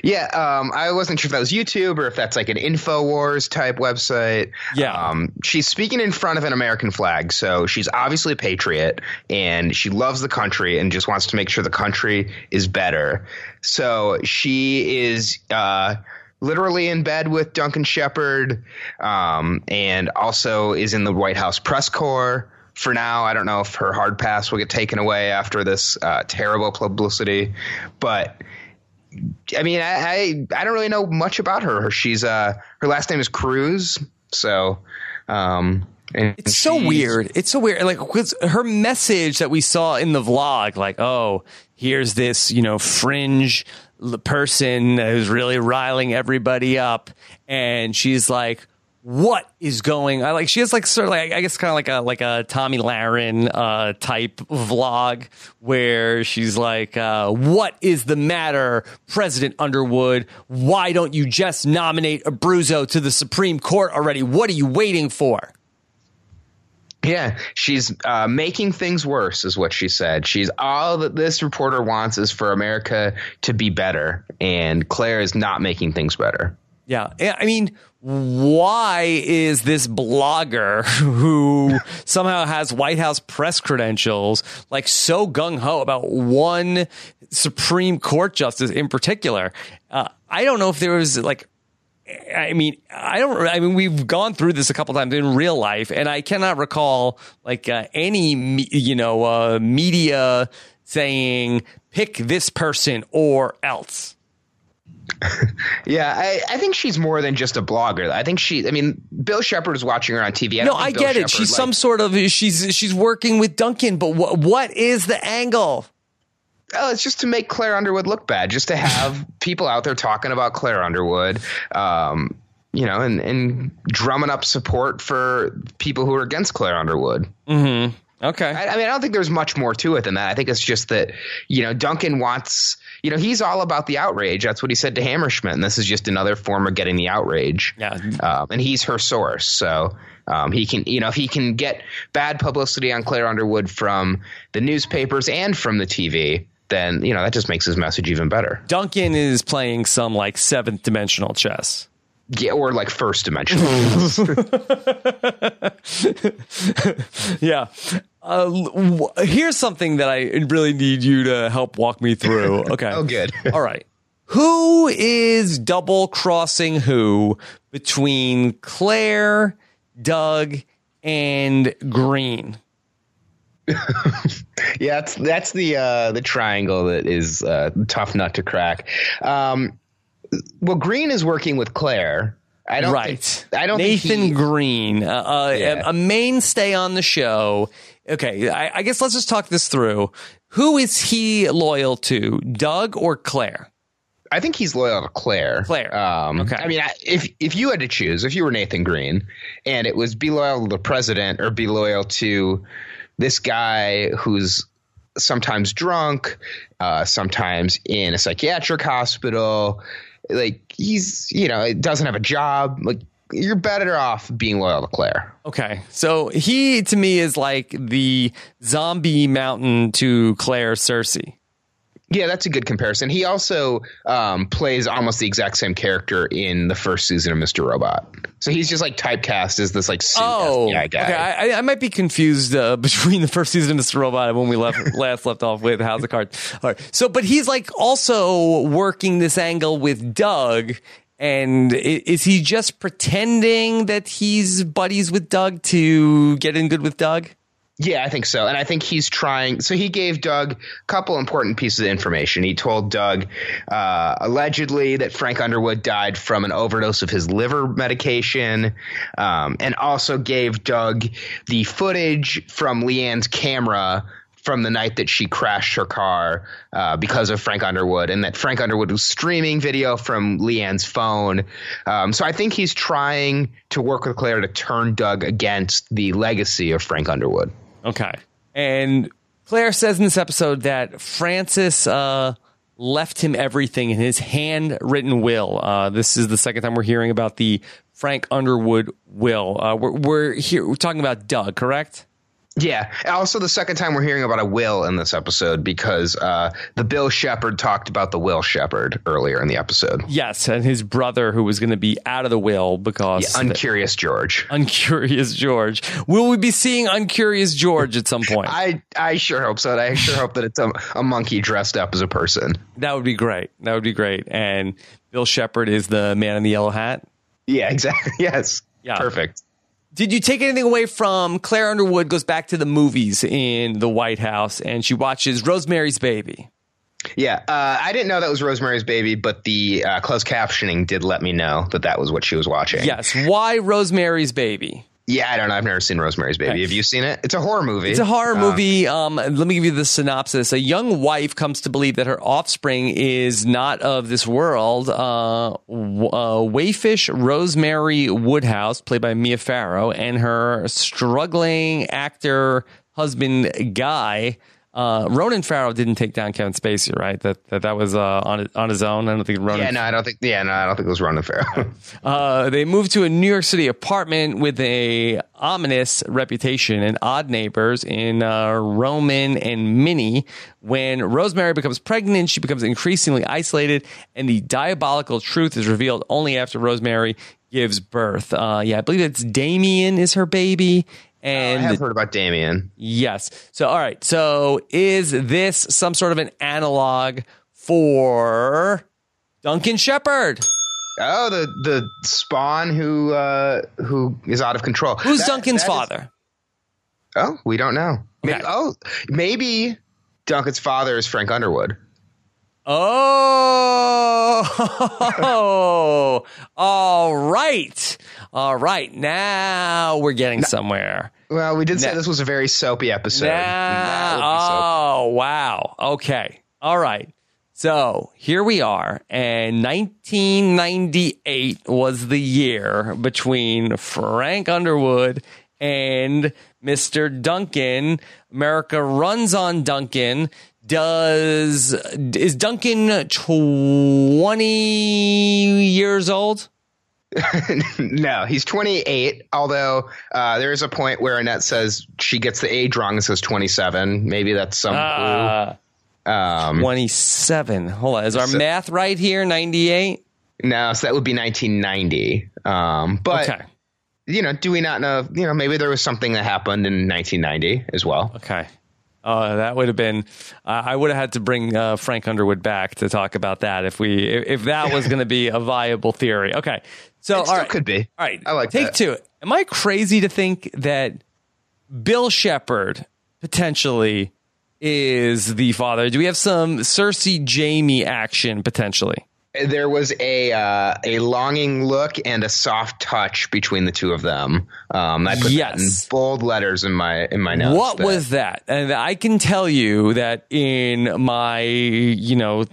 Yeah, um, I wasn't sure if that was YouTube or if that's like an Infowars type website. Yeah. Um, she's speaking in front of an American flag, so she's obviously a patriot and she loves the country and just wants to make sure the country is better. So she is uh, literally in bed with Duncan Shepherd um, and also is in the White House press corps for now. I don't know if her hard pass will get taken away after this uh, terrible publicity, but I mean, I, I, I don't really know much about her. She's uh her last name is Cruz, so um it's so weird. It's so weird. Like her message that we saw in the vlog, like, oh, here's this, you know, fringe person who's really riling everybody up, and she's like, what is going I like she has like sort of like I guess kind of like a like a Tomi Lahren uh type vlog where she's like uh what is the matter President Underwood why don't you just nominate Abruzzo to the Supreme Court already what are you waiting for yeah, she's uh, making things worse, is what she said. She's all that this reporter wants is for America to be better, and Claire is not making things better. Yeah, I mean, why is this blogger who somehow has White House press credentials like so gung ho about one Supreme Court justice in particular? Uh, I don't know if there was like I mean, I don't. I mean, we've gone through this a couple times in real life, and I cannot recall like uh, any you know uh, media saying pick this person or else yeah, I, I think she's more than just a blogger. I think she. I mean, Bill Shepherd is watching her on TV. I no, I get it. she's like, some sort of she's she's working with Duncan, but what what is the angle? Oh, it's just to make Claire Underwood look bad, just to have people out there talking about Claire Underwood. Um, you know, and, and drumming up support for people who are against Claire Underwood. Mm-hmm. Okay. I, I, mean, I don't think there's much more to it than that. I think it's just that, you know, Duncan wants, you know, he's all about the outrage. That's what he said to Hammerschmidt. And this is just another form of getting the outrage. Yeah. Um, and he's her source. So um, he can, you know, if he can get bad publicity on Claire Underwood from the newspapers and from the TV, then, you know, that just makes his message even better. Duncan is playing some like seventh dimensional chess. Yeah, or like first dimensional. yeah. Uh, w- here's something that I really need you to help walk me through. Okay. oh, good. All right. Who is double crossing who between Claire, Doug, and Green? yeah, that's that's the uh, the triangle that is uh, tough nut to crack. Um, well, Green is working with Claire. I don't right. Think, I don't Nathan he, Green, uh, uh, yeah. a, a, mainstay on the show. Okay, I, I, guess let's just talk this through. Who is he loyal to, Doug or Claire? I think he's loyal to Claire. Claire. Um, okay. I mean, if if you had to choose, if you were Nathan Green, and it was be loyal to the president or be loyal to this guy who's sometimes drunk, uh, sometimes in a psychiatric hospital. Like he's, you know, it doesn't have a job. Like you're better off being loyal to Claire. Okay. So he to me is like the zombie mountain to Claire Cersei. Yeah, that's a good comparison. He also um, plays almost the exact same character in the first season of Mr. Robot. So he's just like typecast as this like oh guy. Okay, I, I, might be confused uh, between the first season of Mr. Robot and when we left last left off with House of Cards. All right. So, but he's like also working this angle with Doug. And is he just pretending that he's buddies with Doug to get in good with Doug? Yeah, I think so. And I think he's trying. So he gave Doug a couple important pieces of information. He told Doug uh, allegedly that Frank Underwood died from an overdose of his liver medication, um, and also gave Doug the footage from Leanne's camera from the night that she crashed her car uh, because of Frank Underwood, and that Frank Underwood was streaming video from Leanne's phone. Um, so I think he's trying to work with Claire to turn Doug against the legacy of Frank Underwood. Okay. And Claire says in this episode that Francis uh, left him everything in his handwritten will. Uh, this is the second time we're hearing about the Frank Underwood will. Uh, we're, we're here. We're talking about Doug, correct? Yeah. Also, the second time we're hearing about a will in this episode because uh, the Bill Shepherd talked about the Will Shepherd earlier in the episode. Yes, and his brother who was going to be out of the will because yeah, Uncurious George. Uncurious George. Will we be seeing Uncurious George at some point? I I sure hope so. I sure hope that it's a, a monkey dressed up as a person. That would be great. That would be great. And Bill Shepherd is the man in the yellow hat. Yeah. Exactly. Yes. Yeah. Perfect. Did you take anything away from Claire Underwood goes back to the movies in the White House and she watches Rosemary's Baby? Yeah, uh, I didn't know that was Rosemary's Baby, but the uh, closed captioning did let me know that that was what she was watching. Yes. Why Rosemary's Baby? Yeah, I don't know. I've never seen Rosemary's Baby. Okay. Have you seen it? It's a horror movie. It's a horror uh, movie. Um, let me give you the synopsis. A young wife comes to believe that her offspring is not of this world. Uh, uh, Wayfish Rosemary Woodhouse, played by Mia Farrow, and her struggling actor husband Guy uh, Ronan Farrow didn't take down Kevin Spacey, right? That that, that was uh, on on his own. I don't think Ronan. Yeah, no, I don't think. Yeah, no, I don't think it was Ronan Farrow. uh, they moved to a New York City apartment with a ominous reputation and odd neighbors in uh, Roman and Minnie. When Rosemary becomes pregnant, she becomes increasingly isolated, and the diabolical truth is revealed only after Rosemary gives birth. Uh, yeah, I believe it's Damien is her baby and oh, I have heard about Damien. Yes. So, all right. So, is this some sort of an analog for Duncan Shepherd? Oh, the the spawn who uh, who is out of control. Who's that, Duncan's that father? Is, oh, we don't know. Maybe, okay. Oh, maybe Duncan's father is Frank Underwood. Oh, all right. All right. Now we're getting now, somewhere. Well, we did say this was a very soapy episode. Oh, wow. Okay. All right. So here we are, and 1998 was the year between Frank Underwood and Mr. Duncan. America runs on Duncan does is Duncan 20 years old? no, he's 28. Although uh, there is a point where Annette says she gets the age wrong and says 27. Maybe that's some uh, um, 27. Hold on, is our so, math right here? 98. No, so that would be 1990. Um, but okay. you know, do we not know? You know, maybe there was something that happened in 1990 as well. Okay. Uh, that would have been. Uh, I would have had to bring uh, Frank Underwood back to talk about that if we if, if that was going to be a viable theory. Okay, so it all right, could be. All right, I like take that. two. Am I crazy to think that Bill Shepherd potentially is the father? Do we have some Cersei Jaime action potentially? there was a uh, a longing look and a soft touch between the two of them. Um, I put yes. in bold letters in my in my notes. What was that? And I can tell you that in my you know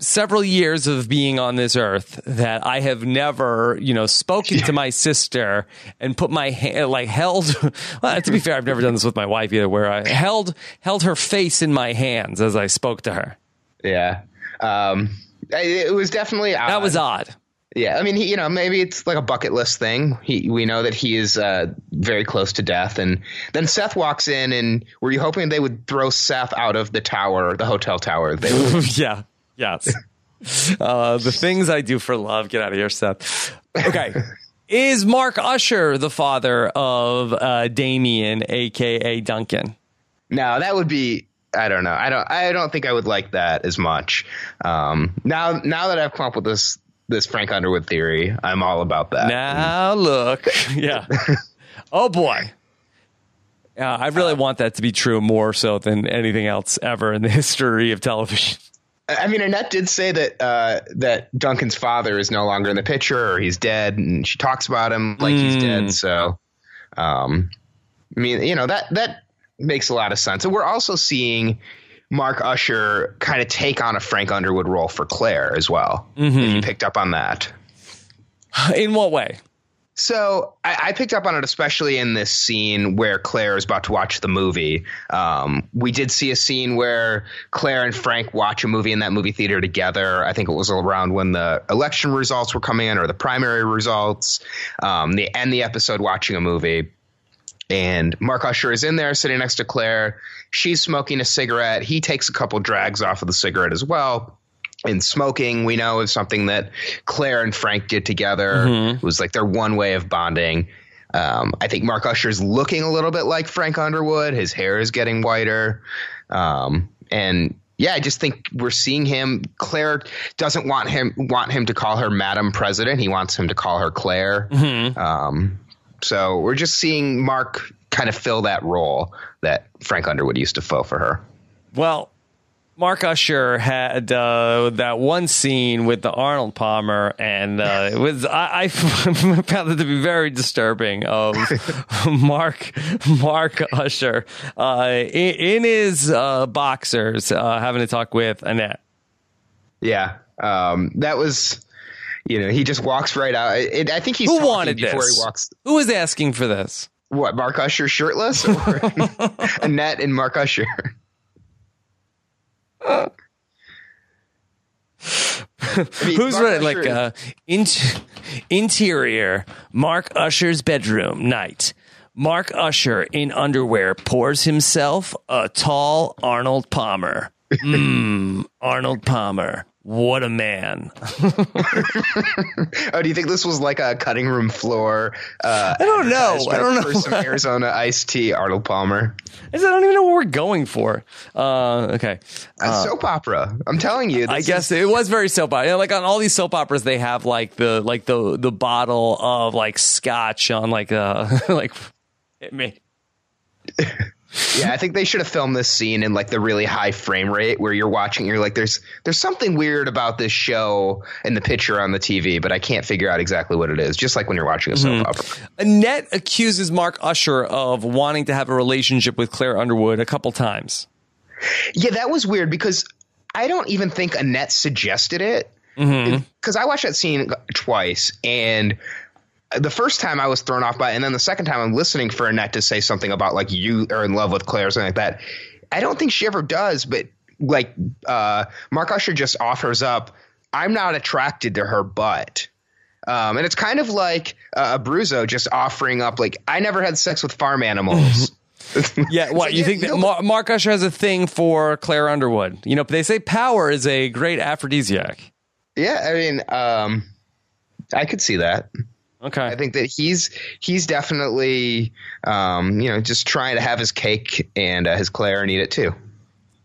several years of being on this earth that I have never, you know, spoken to my sister and put my hand, like held, well, to be fair, I've never done this with my wife either, where I held, held her face in my hands as I spoke to her. Yeah. Um, it was definitely odd. That was odd. Yeah, I mean, he, you know, maybe it's like a bucket list thing. He, we know that he is uh, very close to death, and then Seth walks in, and were you hoping they would throw Seth out of the tower, the hotel tower? They would. yeah, yes. uh, the things I do for love. Get out of here, Seth. Okay. is Mark Usher the father of uh, Damien, aka Duncan? No, that would be I don't know. I don't. I don't think I would like that as much. Um, now, now that I've come up with this this Frank Underwood theory. I'm all about that. Now look, yeah. oh boy. Yeah, I really want that to be true more so than anything else ever in the history of television. I mean, Annette did say that uh, that Duncan's father is no longer in the picture, or he's dead, and she talks about him like mm. he's dead. Hmm. So, um, I mean, you know that that makes a lot of sense, and we're also seeing Mark Usher kind of take on a Frank Underwood role for Claire as well. Mm-hmm. If you picked up on that. In what way? So I, I, picked up on it, especially in this scene where Claire is about to watch the movie. Um, we did see a scene where Claire and Frank watch a movie in that movie theater together. I think it was around when the election results were coming in or the primary results. Um, they end the episode watching a movie. And Mark Usher is in there sitting next to Claire. She's smoking a cigarette. He takes a couple drags off of the cigarette as well. And smoking, we know, is something that Claire and Frank did together. Mm-hmm. It was like their one way of bonding. Um, I think Mark Usher's looking a little bit like Frank Underwood. His hair is getting whiter. Um, and yeah, I just think we're seeing him. Claire doesn't want him want him to call her Madam President. He wants him to call her Claire. Mm-hmm. Um, so we're just seeing Mark kind of fill that role that Frank Underwood used to fill for her. Well, Mark Usher had uh, that one scene with the Arnold Palmer, and uh, it was I, I, found it to be very disturbing. Of Mark Mark Usher uh, in, in, his uh, boxers uh, having to talk with Annette. Yeah, um, that was you know, he just walks right out. It, I think he's who wanted before this? he walks. Who was asking for this? What Mark Usher shirtless or Annette and Mark Usher? I mean, Who's right? Like uh, in- interior, Mark Usher's bedroom night. Mark Usher in underwear pours himself a tall Arnold Palmer. Mmm, Arnold Palmer. What a man! oh, do you think this was like a cutting room floor? Uh, I don't know. I don't know. For some Arizona iced tea, Arnold Palmer. I don't even know what we're going for. Uh, okay, uh, soap opera. I'm telling you. I guess is- it was very soap opera. You know, like on all these soap operas, they have like the like the the bottle of like scotch on like uh like it may yeah, I think they should have filmed this scene in like the really high frame rate where you're watching. You're like, there's there's something weird about this show and the picture on the TV, but I can't figure out exactly what it is. Just like when you're watching a soap mm-hmm. opera. Annette accuses Mark Usher of wanting to have a relationship with Claire Underwood a couple times. Yeah, that was weird because I don't even think Annette suggested it. Because mm-hmm. I watched that scene twice, and the first time I was thrown off by it, and then the second time I'm listening for Annette to say something about like you are in love with Claire or something like that. I don't think she ever does, but like uh, Mark Usher just offers up, I'm not attracted to her butt. Um, and it's kind of like uh, Abruzzo just offering up, like, I never had sex with farm animals. yeah, what you think that Mar- Mark Usher has a thing for Claire Underwood? You know, they say power is a great aphrodisiac. Yeah, I mean, um, I could see that. Okay. I think that he's he's definitely um, you know just trying to have his cake and uh, his Claire and eat it too.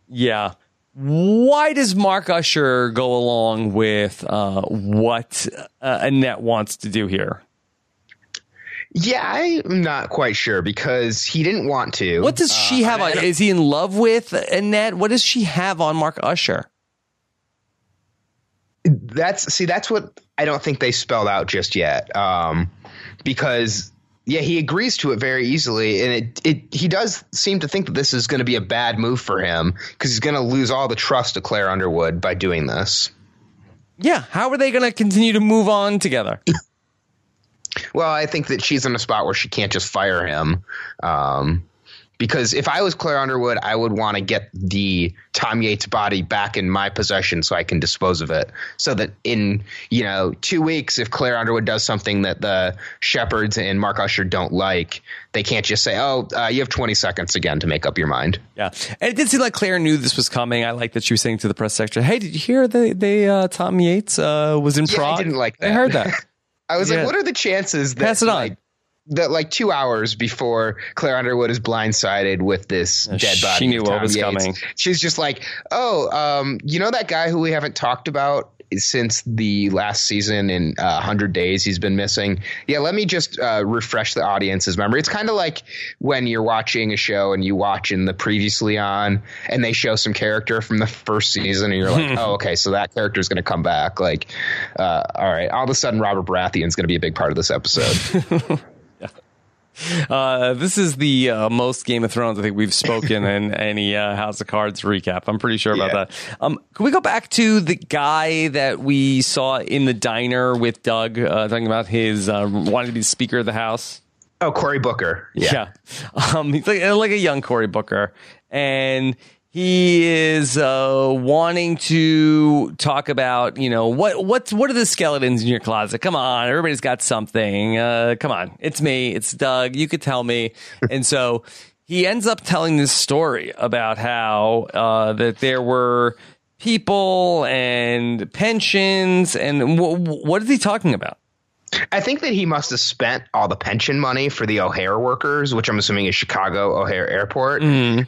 Yeah. Why does Mark Usher go along with uh, what uh, Annette wants to do here? Yeah, I'm not quite sure because he didn't want to. What does she uh, have on? Is he in love with Annette? What does she have on Mark Usher? That's see, that's what I don't think they spelled out just yet. Um, because yeah, he agrees to it very easily, and it it he does seem to think that this is going to be a bad move for him because he's going to lose all the trust of Claire Underwood by doing this. Yeah, how are they going to continue to move on together? Well, I think that she's in a spot where she can't just fire him. Um, because if I was Claire Underwood, I would want to get the Tom Yates body back in my possession so I can dispose of it. So that in you know two weeks, if Claire Underwood does something that the Shepherds and Mark Usher don't like, they can't just say, "Oh, uh, you have 20 seconds again to make up your mind." Yeah, and it did seem like Claire knew this was coming. I like that she was saying to the press secretary, "Hey, did you hear they they uh, Tom Yates uh, was in Yeah, Prague?" I didn't like that. I heard that. I was Yeah. like, "What are the chances that Pass it on. like that like two hours before Claire Underwood is blindsided with this dead she body. knew what was Yates, coming. She's just like, oh, um, you know that guy who we haven't talked about since the last season in uh, 100 days he's been missing yeah let me just uh, refresh the audience's memory it's kind of like when you're watching a show and you watch in the previously on and they show some character from the first season and you're like oh okay so that character is going to come back like uh, all right all of a sudden robert baratheon's going to be a big part of this episode Uh, this is the uh, most Game of Thrones I think we've spoken in any uh, House of Cards recap. I'm pretty sure about Yeah. that. Um, can we go back to the guy that we saw in the diner with Doug uh, talking about his uh, wanting to be Speaker of the House? oh cory booker Yeah. Um, he's like, like a young Cory Booker. And he is uh, wanting to talk about, you know, what what's what are the skeletons in your closet? Come on, everybody's got something. Uh, come on, it's me, it's Doug. You could tell me. and so he ends up telling this story about how uh, that there were people and pensions and w- what is he talking about? I think that he must have spent all the pension money for the O'Hare workers, which I'm assuming is Chicago O'Hare Airport.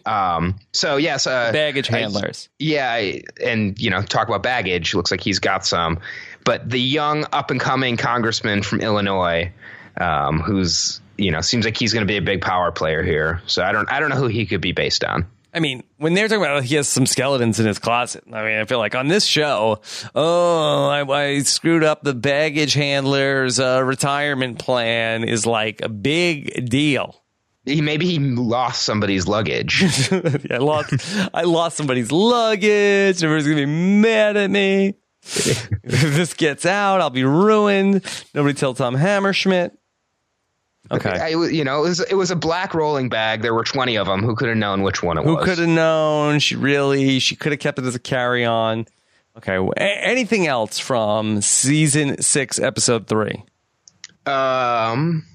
Um, so yes, uh, Baggage I- handlers. yeah, and you know, talk about baggage. Looks like he's got some, but the young up and coming congressman from Illinois, um, who's you know seems like he's going to be a big power player here. So I don't I don't know who he could be based on. I mean, when they're talking about he has some skeletons in his closet, I mean, I feel like on this show, oh, I, I screwed up the baggage handler's uh, retirement plan is like a big deal. He maybe he lost somebody's luggage. I lost, I lost somebody's luggage. Everybody's gonna be mad at me. if this gets out, I'll be ruined. Nobody tell Tom Hammerschmidt. Okay. I, you know, it was it was a black rolling bag. There were twenty of them. Who could have known which one it Who was? Who could have known? She really, she could have kept it as a carry on. Okay. anything else from season six, episode three? Um,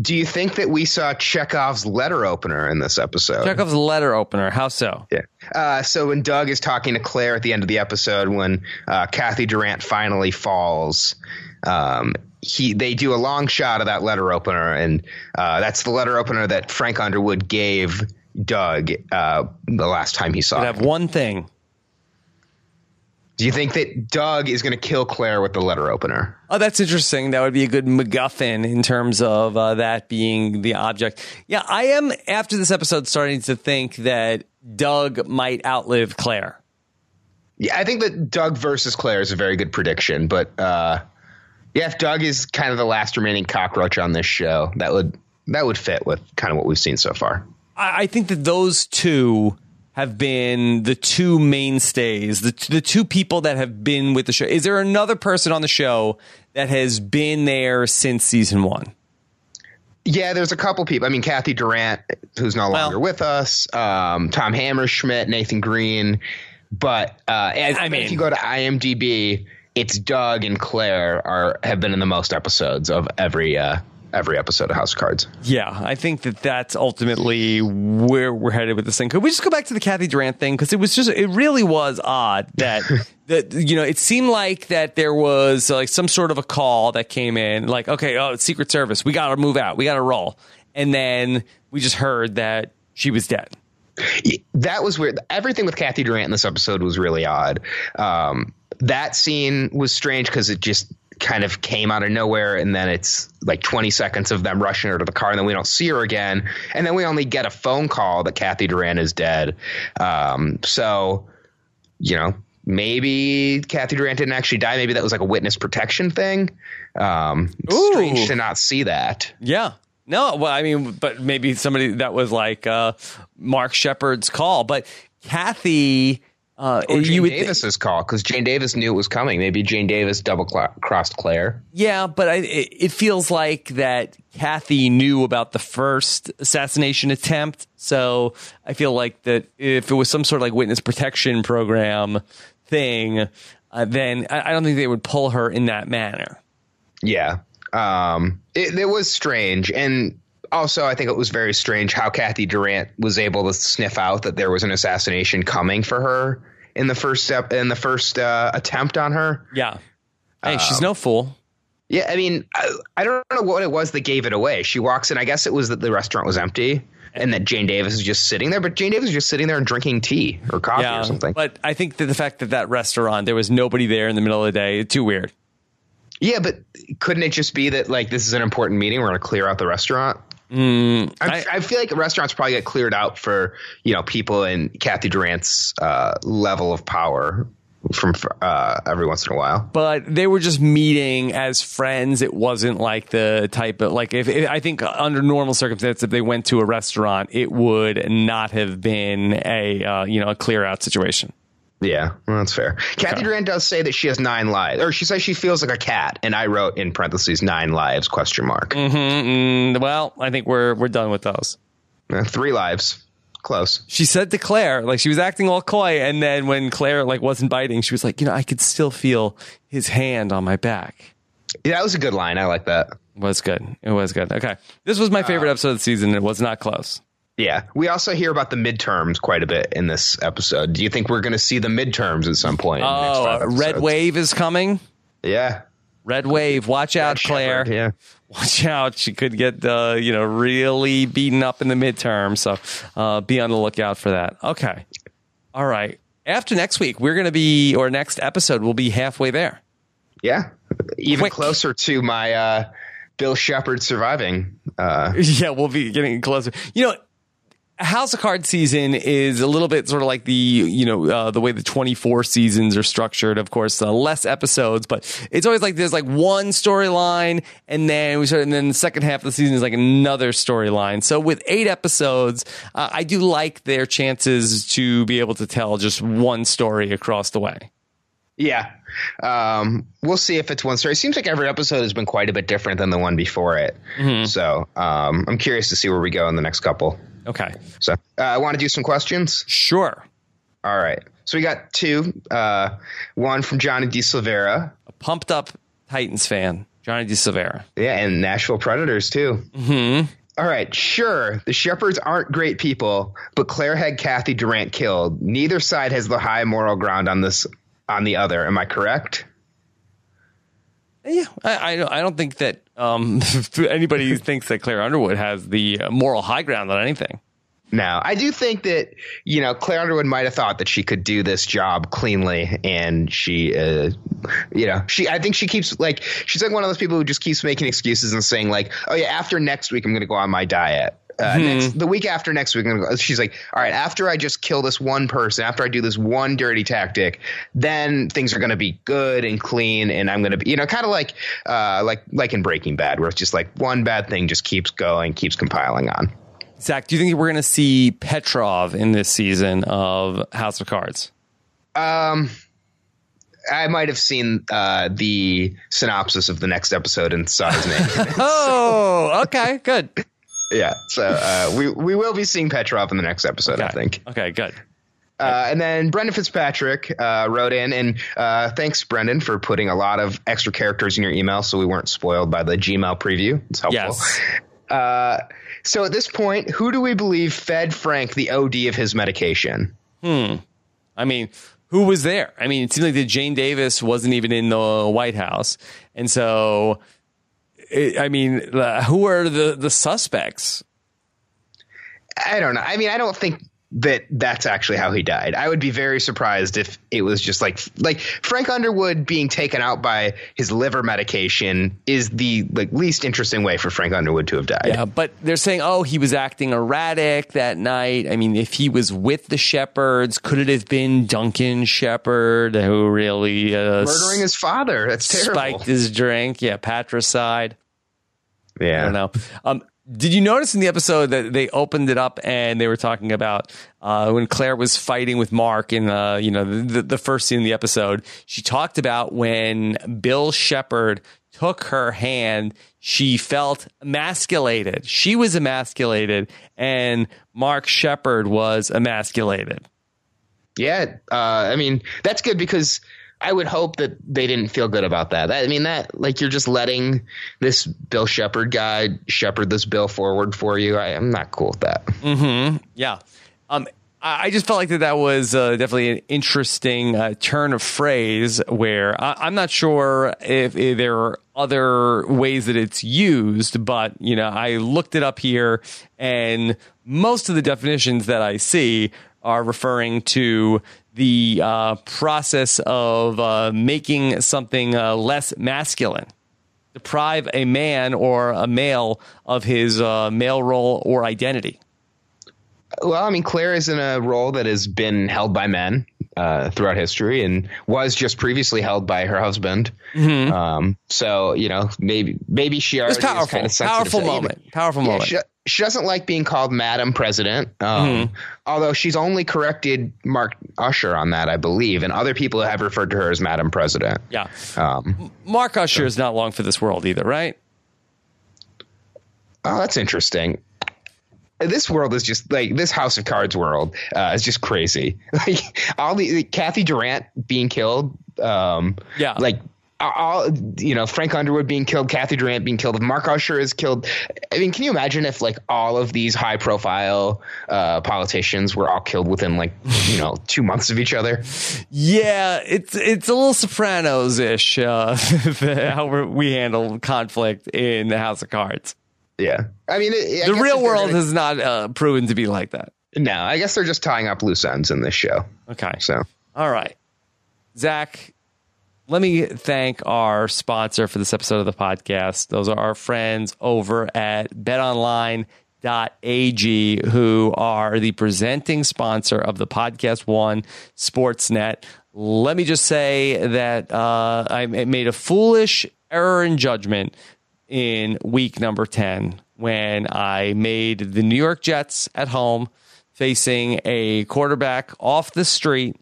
do you think that we saw Chekhov's letter opener in this episode? Chekhov's letter opener. How so? Yeah. Uh, so when Doug is talking to Claire at the end of the episode, when uh, Cathy Durant finally falls, um, he they do a long shot of that letter opener, and uh, that's the letter opener that Frank Underwood gave Doug uh, the last time he saw I have one thing. Do you think that Doug is going to kill Claire with the letter opener? Oh, that's interesting. That would be a good MacGuffin in terms of uh, that being the object. Yeah, I am after this episode starting to think that Doug might outlive Claire. Yeah, I think that Doug versus Claire is a very good prediction, but uh, yeah, if Doug is kind of the last remaining cockroach on this show, that would that would fit with kind of what we've seen so far. I, I think that those two have been the two mainstays, the the two people that have been with the show. Is there another person on the show that has been there since season one? Yeah, there's a couple people. I mean, Cathy Durant, who's no longer with us, um, Tom Hammerschmidt, Nathan Green, but uh, I mean- if you go to IMDb, it's Doug and Claire are have been in the most episodes of every uh, every episode of House of Cards. Yeah, I think that that's ultimately where we're headed with this thing. Could we just go back to the Cathy Durant thing? Because it was just, it really was odd that, that, you know, it seemed like that there was like some sort of a call that came in, like, okay, oh, it's Secret Service. We got to move out. We got to roll. And then we just heard that she was dead. that was weird. Everything with Cathy Durant in this episode was really odd. Um, that scene was strange because it just kind of came out of nowhere, and then it's like 20 seconds of them rushing her to the car, and then we don't see her again, and then we only get a phone call that Cathy Durant is dead. Um, so, you know. Maybe Cathy Durant didn't actually die. Maybe that was like a witness protection thing. Um, strange to not see that. Yeah. No, well, I mean, but maybe somebody that was like uh, Mark Shepherd's call. But Cathy Uh, Or Jane would Davis's call because Jane Davis knew it was coming. Maybe Jane Davis double crossed Claire. Yeah, but I, it, it feels like that Cathy knew about the first assassination attempt. So I feel like that if it was some sort of like witness protection program thing, uh, then I, I don't think they would pull her in that manner. Yeah. Um, it, it was strange. And also, I think it was very strange how Cathy Durant was able to sniff out that there was an assassination coming for her in the first step, in the first uh, attempt on her. Yeah. Hey, she's no fool. Yeah. I mean, I, I don't know what it was that gave it away. She walks in. I guess it was that the restaurant was empty and that Jane Davis is just sitting there, but Jane Davis is just sitting there and drinking tea or coffee Yeah, or something. but I think that the fact that that restaurant there was nobody there in the middle of the day, too weird. yeah, but couldn't it just be that like this is an important meeting? We're going to clear out the restaurant. Mm, I, I feel like restaurants probably get cleared out for you know people in Cathy Durant's uh, level of power from uh, every once in a while. but they were just meeting as friends. It wasn't like the type of like if, if I think under normal circumstances, if they went to a restaurant, it would not have been a uh, you know a clear out situation. Yeah, well, that's fair. Cathy Durant does say that she has nine lives, or she says she feels like a cat, and I wrote in parentheses nine lives question mark. Mm, well, I think we're we're done with those. Uh, three lives, close. She said to Claire, like she was acting all coy, and then when Claire like wasn't biting, she was like, you know, I could still feel his hand on my back. Yeah, that was a good line. I like that. It was good. It was good. Okay, this was my favorite episode of the season. It was not close. Yeah, we also hear about the midterms quite a bit in this episode. Do you think we're going to see the midterms at some point? in the next Oh, five Red? Wave is coming. Yeah, Red Wave, watch out, Claire. Shepherd, Yeah. Watch out. She could get, uh, you know, really beaten up in the midterm. So uh, be on the lookout for that. Okay. All right. After next week, we're going to be, or next episode, we'll be halfway there. Yeah, even Quick. closer to my uh, Bill Shepherd surviving. Uh, Yeah, we'll be getting closer. You know, House of Cards season is a little bit sort of like the you know uh, the way the twenty four seasons are structured. Of course, uh, less episodes, but it's always like there's like one storyline, and then we start, and then the second half of the season is like another storyline. So with eight episodes, uh, I do like their chances to be able to tell just one story across the way. yeah, um, we'll see if it's one story. It seems like every episode has been quite a bit different than the one before it. So um, I'm curious to see where we go in the next couple. Okay, So uh, I want to do some questions. sure. All right. So we got two. Uh, one from Johnny D. Silvera. A pumped up Titans fan, Johnny DeSilvera. Yeah, and Nashville Predators too. Mm-hmm. All right, sure. The Shepherds aren't great people, but Claire had Cathy Durant killed. Neither side has the high moral ground on this on the other. Am I correct? Yeah, I, I don't- I don't think that um, anybody thinks that Claire Underwood has the uh, moral high ground on anything. No, I do think that you know Claire Underwood might have thought that she could do this job cleanly, and she, uh, you know, she. I think she keeps like she's like one of those people who just keeps making excuses and saying like, oh yeah, after next week I'm going to go on my diet. Uh, next, the week after next week, I'm gonna go, she's like, all right, after I just kill this one person, after I do this one dirty tactic, then things are going to be good and clean, and I'm going to be, you know, kind of like, uh, like, like in Breaking Bad, where it's just like one bad thing just keeps going, keeps compiling on. Zach, do you think we're going to see Petrov in this season of House of Cards? Um, I might have seen uh, the synopsis of the next episode and saw his name. Oh, okay, good. Yeah, so uh, we we will be seeing Petrov in the next episode, I think. Okay, good. Uh, and then Brendan Fitzpatrick uh, wrote in, and uh, thanks, Brendan, for putting a lot of extra characters in your email, so we weren't spoiled by the Gmail preview. It's helpful. Yes. Uh, so at this point, who do we believe fed Frank the OD of his medication? Hmm. I mean, who was there? I mean, it seems like that Jane Davis wasn't even in the White House, and so, I mean, who are the the suspects? I don't know. I mean, I don't think that that's actually how he died. I would be very surprised if it was just like like Frank Underwood being taken out by his liver medication is the like least interesting way for Frank Underwood to have died. Yeah, but they're saying, oh, he was acting erratic that night. I mean, if he was with the Shepherds, could it have been Duncan Shepherd who really uh, Murdering his father. That's terrible. spiked his drink? Yeah, patricide. Yeah, I don't know. Um, Did you notice in the episode that they opened it up and they were talking about uh, when Claire was fighting with Mark in uh, you know the, the first scene of the episode? She talked about when Bill Shepherd took her hand, she felt emasculated. She was emasculated, and Mark Shepherd was emasculated. Yeah, uh, I mean that's good because I would hope that they didn't feel good about that. I mean that like you're just letting this Bill Shepherd guy shepherd this bill forward for you. I, am not cool with that. Mm-hmm. Yeah. Um, I just felt like that that was uh, definitely an interesting uh, turn of phrase where I, am not sure if, if, there are other ways that it's used, but you know, I looked it up here and most of the definitions that I see are referring to the uh, process of uh, making something uh, less masculine. Deprive a man or a male of his uh, male role or identity. Well, I mean, Claire is in a role that has been held by men uh, throughout history and was just previously held by her husband. Mm-hmm. Um, so you know, maybe maybe she already it's powerful, kind of powerful moment, powerful yeah, moment. She, she, doesn't like being called Madam President, um, mm-hmm. although she's only corrected Mark Usher on that, I believe, and other people have referred to her as Madam President. Yeah, um, Mark Usher so. is not long for this world either, right? Oh, that's interesting this world is just like this House of Cards world uh, is just crazy. Like all the Cathy Durant being killed. Um, yeah, like all you know Frank Underwood being killed, Cathy Durant being killed, Mark Usher is killed. I mean, can you imagine if like all of these high profile uh, politicians were all killed within like you know two months of each other? Yeah, it's it's a little Sopranos ish uh, how we handle conflict in the House of Cards. Yeah, I mean, I the real world gonna, has not uh, proven to be like that. No, I guess they're just tying up loose ends in this show. Okay, so all right, Zach. Let me thank our sponsor for this episode of the podcast. Those are our friends over at BetOnline.ag, who are the presenting sponsor of the podcast One Sportsnet. Let me just say that uh, I made a foolish error in judgment in week number 10 when I made the New York Jets at home facing a quarterback off the street,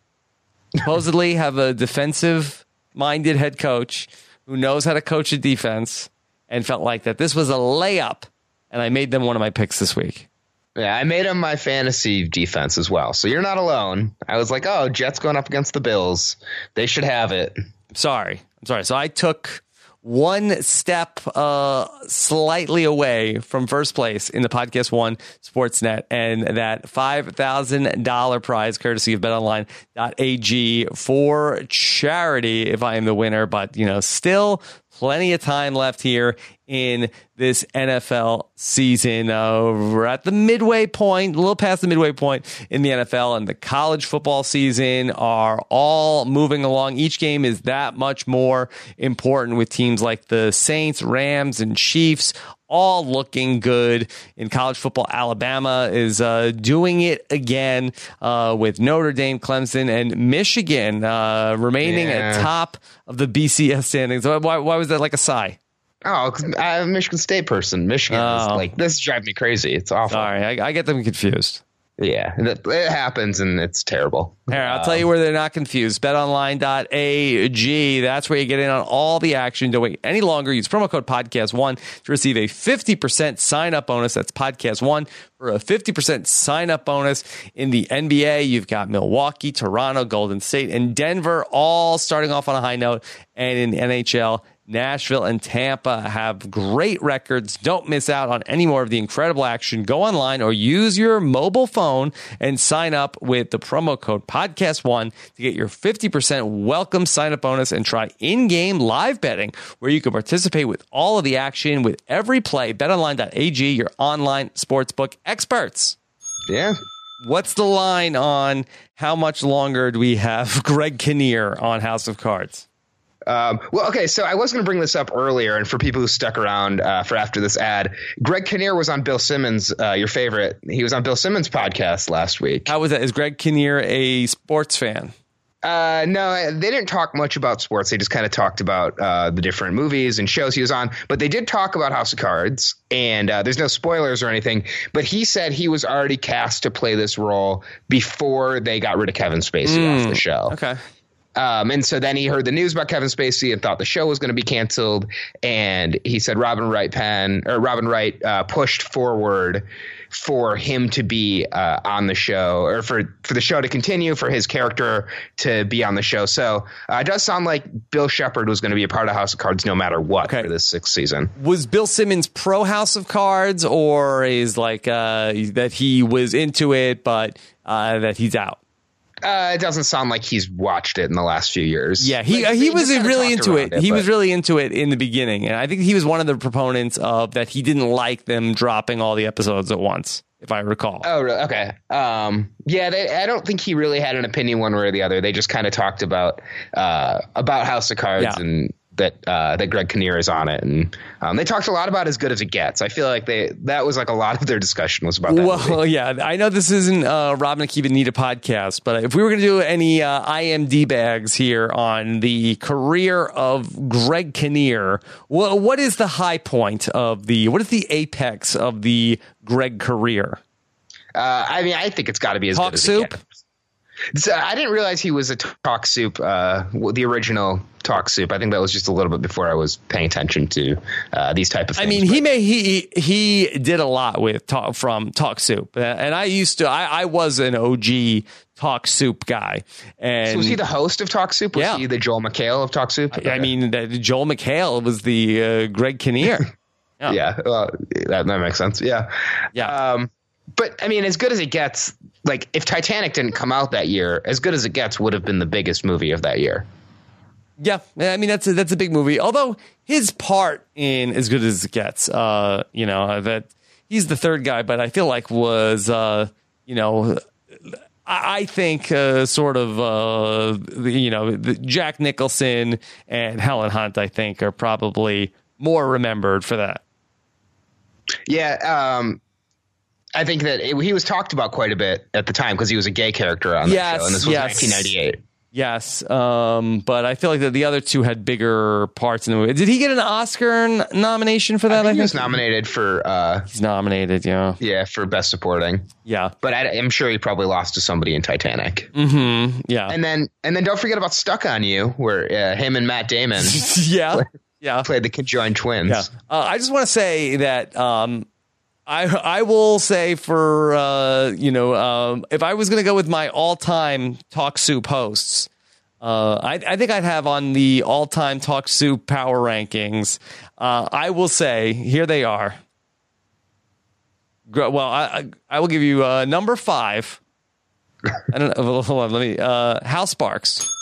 supposedly have a defensive minded head coach who knows how to coach a defense and felt like that this was a layup. And I made them one of my picks this week. Yeah, I made them my fantasy defense as well. So you're not alone. I was like, oh, Jets going up against the Bills. They should have it. Sorry. I'm sorry. So I took one step uh, slightly away from first place in the podcast one sportsnet and that $5000 prize courtesy of betonline.ag for charity if i am the winner. But you know still plenty of time left here in this NFL season. Uh, we're at the midway point, a little past the midway point in the NFL, and the college football season are all moving along. Each game is that much more important with teams like the Saints, Rams, and Chiefs all looking good in college football. Alabama is uh, doing it again uh, with Notre Dame, Clemson, and Michigan uh, remaining yeah. at top of the BCS standings. Why, why was that like a sigh? Oh, I'm a Michigan State person. Michigan oh. is like this drives me crazy. It's awful. Sorry, I, I get them confused. Yeah, it happens and it's terrible. Here, I'll um, tell you where they're not confused. BetOnline.ag. That's where you get in on all the action. Don't wait any longer. Use promo code podcast1 to receive a 50% sign up bonus. That's podcast1 for a 50% sign up bonus in the NBA. You've got Milwaukee, Toronto, Golden State, and Denver all starting off on a high note. And in the NHL, Nashville and Tampa have great records. Don't miss out on any more of the incredible action. Go online or use your mobile phone and sign up with the promo code podcast1 to get your 50% welcome sign up bonus and try in-game live betting where you can participate with all of the action with every play. BetOnline.ag, your online sportsbook experts. Yeah. What's the line on how much longer do we have Greg Kinnear on House of Cards? Um, well, okay, so I was going to bring this up earlier, and for people who stuck around uh, for after this ad, Greg Kinnear was on Bill Simmons, uh, your favorite. He was on Bill Simmons' podcast last week. How was that? Is Greg Kinnear a sports fan? Uh, no, they didn't talk much about sports. They just kind of talked about uh, the different movies and shows he was on. But they did talk about House of Cards, and uh, there's no spoilers or anything. But he said he was already cast to play this role before they got rid of Kevin Spacey off the show. Okay. Um, and so then he heard the news about Kevin Spacey and thought the show was going to be canceled. And he said Robin Wright Penn or Robin Wright uh, pushed forward for him to be uh, on the show or for for the show to continue for his character to be on the show. So uh, it does sound like Bill Shepherd was going to be a part of House of Cards no matter what Okay. for this sixth season. Was Bill Simmons pro House of Cards, or is like uh, that he was into it, but uh, that he's out? Uh, it doesn't sound like he's watched it in the last few years. Yeah, he Like, he was really into around it. He was really into it in the beginning, and I think he was one of the proponents of that. He didn't like them dropping all the episodes at once, if I recall. Oh, really? Okay. Um, yeah, they, I don't think he really had an opinion one way or the other. They just kind of talked about uh, about House of Cards Yeah. and that uh, that Greg Kinnear is on it, and um, they talked a lot about as good as it gets. I feel like they that was like a lot of their discussion was about that. movie. Well, yeah, I know this isn't uh, Rob and Akiva Need a podcast, but if we were going to do any uh, IMD bags here on the career of Greg Kinnear, what, what is the high point of the, what is the apex of the Greg career? Uh, I mean, I think it's got to be as Talk good as soup? it gets. So I didn't realize he was a talk soup, uh, the original talk soup. I think that was just a little bit before I was paying attention to uh, these type of Things. I mean, he may he he did a lot with talk from Talk Soup, and I used to. I, I was an OG Talk Soup guy, and So was he the host of Talk Soup? Was Yeah. he the Joel McHale of Talk Soup? I mean, that Joel McHale was the uh, Greg Kinnear. yeah, well, that, that makes sense. Yeah, Yeah. Um, but I mean, as good as it gets, like if Titanic didn't come out that year, as good as it gets would have been the biggest movie of that year. Yeah, I mean that's a, that's a big movie. Although his part in as good as it gets, uh, you know that he's the third guy, but I feel like was uh, you know. I I think uh, sort of uh, the- you know the Jack Nicholson and Helen Hunt. I think are probably more remembered for that. Yeah, um, I think that it, he was talked about quite a bit at the time because he was a gay character on the Yes, show, and this was yes. 1998. Yes, um, but I feel like that the other two had bigger parts in the movie. Did he get an Oscar n- nomination for that? I think he was nominated for uh, he's nominated. Yeah, yeah for best supporting, yeah, but I, I'm sure he probably lost to somebody in Titanic. mm-hmm. yeah, And then and then don't forget about Stuck on You, where uh, him and Matt Damon yeah, yeah. played the conjoined twins. Yeah. Uh, I just want to say that um, I I will say for uh, you know um, if I was going to go with my all time Talk Soup hosts, uh, I, I think I'd have on the all time Talk Soup power rankings. Uh, I will say here they are. Well, I I, will give you uh, number five. I don't know. Hold on, let me. Uh, Hal Sparks.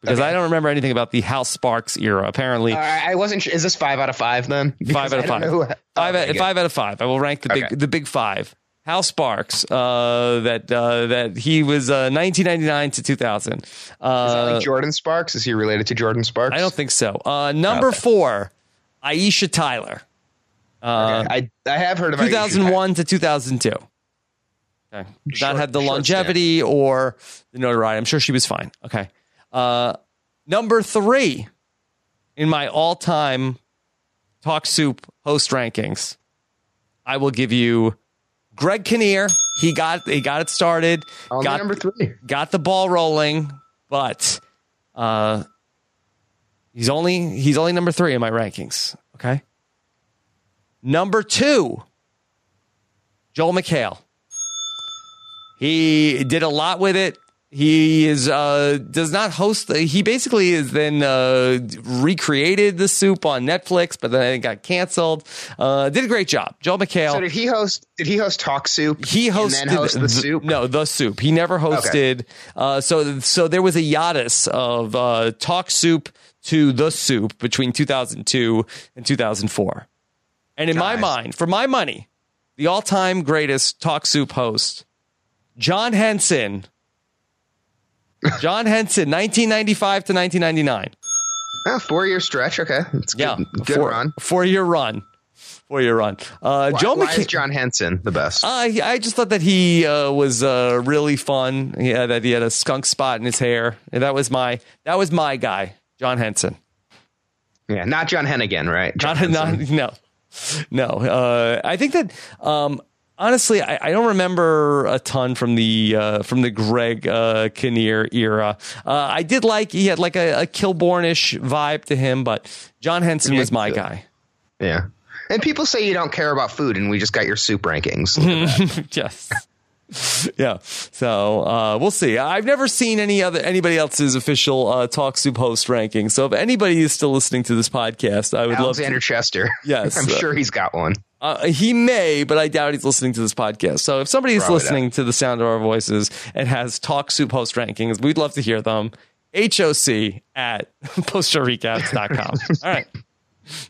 Because I don't remember anything about the Hal Sparks era. Apparently, Uh, I wasn't. sure. Is this five out of five then? Five out of five. who- Five, Okay, out, five out of five. I will rank the big Okay. the big five. Hal Sparks, uh, that uh, that he was uh, 1999 to 2000. Is that Uh, like Jordin Sparks? Is he related to Jordin Sparks? I don't think so. Uh, number Okay. four, Aisha Tyler, uh, Okay. I I have heard of Aisha 2001 to 2002. Okay, Short- not have the longevity or the notoriety. I'm sure she was fine. Okay, uh, number three in my all-time Talk Soup host rankings, I will give you Greg Kinnear. He got he got it started. Only got number three. got the ball rolling, but uh, he's only he's only number three in my rankings. Okay. Number two, Joel McHale. He did a lot with it. He is uh, does not host. He basically is then uh, recreated the soup on Netflix, but then it got canceled. Uh, did a great job, Joel McHale. So did he host? Did he host Talk Soup? He hosted host the th- soup. No, the soup. He never hosted. Uh, so so there was a hiatus of uh, Talk Soup to the soup between 2002 and 2004. And in my mind, for my money, the all-time greatest Talk Soup host, John Henson. John Henson, 1995 to 1999. Oh, four year stretch. Okay, it's good. Yeah, Good four, run. Four year run. four year run. Uh, Why, Joe why is John Henson the best? I I just thought that he uh, was uh, really fun. Yeah, that he had a skunk spot in his hair. And that was my that was my guy, John Henson. yeah, not John Hennigan, right? John Not, Henson. not no, no. Uh, I think that um, honestly, I, I don't remember a ton from the uh, from the Greg uh, Kinnear era. Uh, I did like he had like a, a Kilbornish vibe to him, but John Henson was my guy. yeah. And people say you don't care about food, and we just got your soup rankings. yes. yeah. So uh, we'll see. I've never seen any other anybody else's official uh, Talk Soup host ranking. So if anybody is still listening to this podcast, I would Alexander love to. Chester. Yes. I'm sure he's got one. Uh, he may, but I doubt he's listening to this podcast. So if somebody is listening to the sound of our voices and has Talk Soup host rankings, we'd love to hear them. HOC at postshowrecaps.com. All right.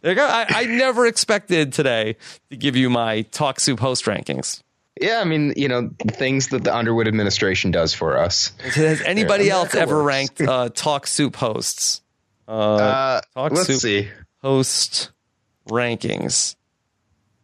There you go. I, I never expected today to give you my Talk Soup host rankings. Yeah, I mean, you know, things that the Underwood administration does for us. Has anybody else ever works. ranked uh, Talk Soup hosts? Uh, Talk let's Soup. see. Host rankings.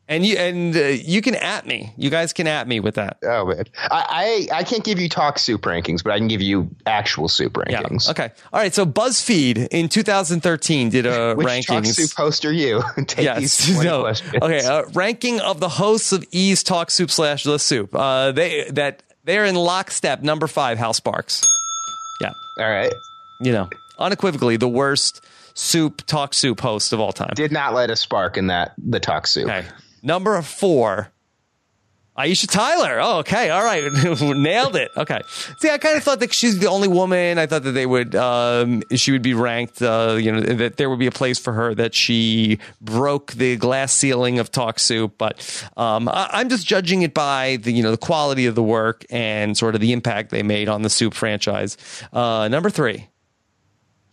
And you and uh, you can at me. You guys can at me with that. Oh man, I, I I can't give you talk soup rankings, but I can give you actual soup Yeah. rankings. Okay. All right. So BuzzFeed in 2013 did a Which rankings. talk soup host are you? Take Yes. these 20 No. questions. Okay. Uh, ranking of the hosts of E's Talk Soup slash The Soup. Uh, they that they're in lockstep. Number five, Hal Sparks. Yeah. All right. You know, unequivocally the worst soup talk soup host of all time. Did not let a spark in that the talk soup. Okay. Number four, Aisha Tyler. Oh, okay. All right. Nailed it. Okay. See, I kind of thought that she's the only woman. I thought that they would, um, she would be ranked, uh, you know, that there would be a place for her, that she broke the glass ceiling of Talk Soup. But um, I, I'm just judging it by the, you know, the quality of the work and sort of the impact they made on the Soup franchise. Uh, number three,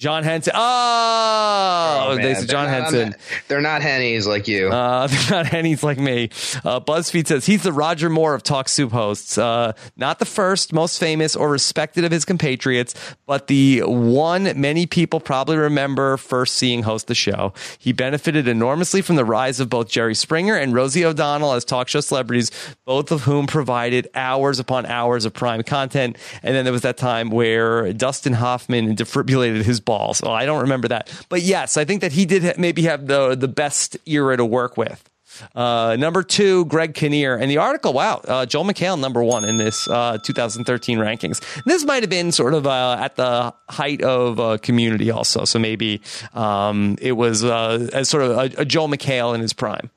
John Henson. Oh, Oh, they said John They're not- Henson. They're not hennies like you. Uh, they're not hennies like me. Uh, BuzzFeed says he's the Roger Moore of Talk Soup hosts. Uh, not the first, most famous, or respected of his compatriots, but the one many people probably remember first seeing host the show. He benefited enormously from the rise of both Jerry Springer and Rosie O'Donnell as talk show celebrities, both of whom provided hours upon hours of prime content. And then there was that time where Dustin Hoffman defibrillated his balls. Well, I don't remember that, but yes, I think that he did maybe have the the best era to work with. Uh, number two, Greg Kinnear. And the article, wow, uh, Joel McHale, number one in this uh, 2013 rankings. This might have been sort of uh, at the height of uh, community also. So maybe um, it was uh, as sort of a, a Joel McHale in his prime.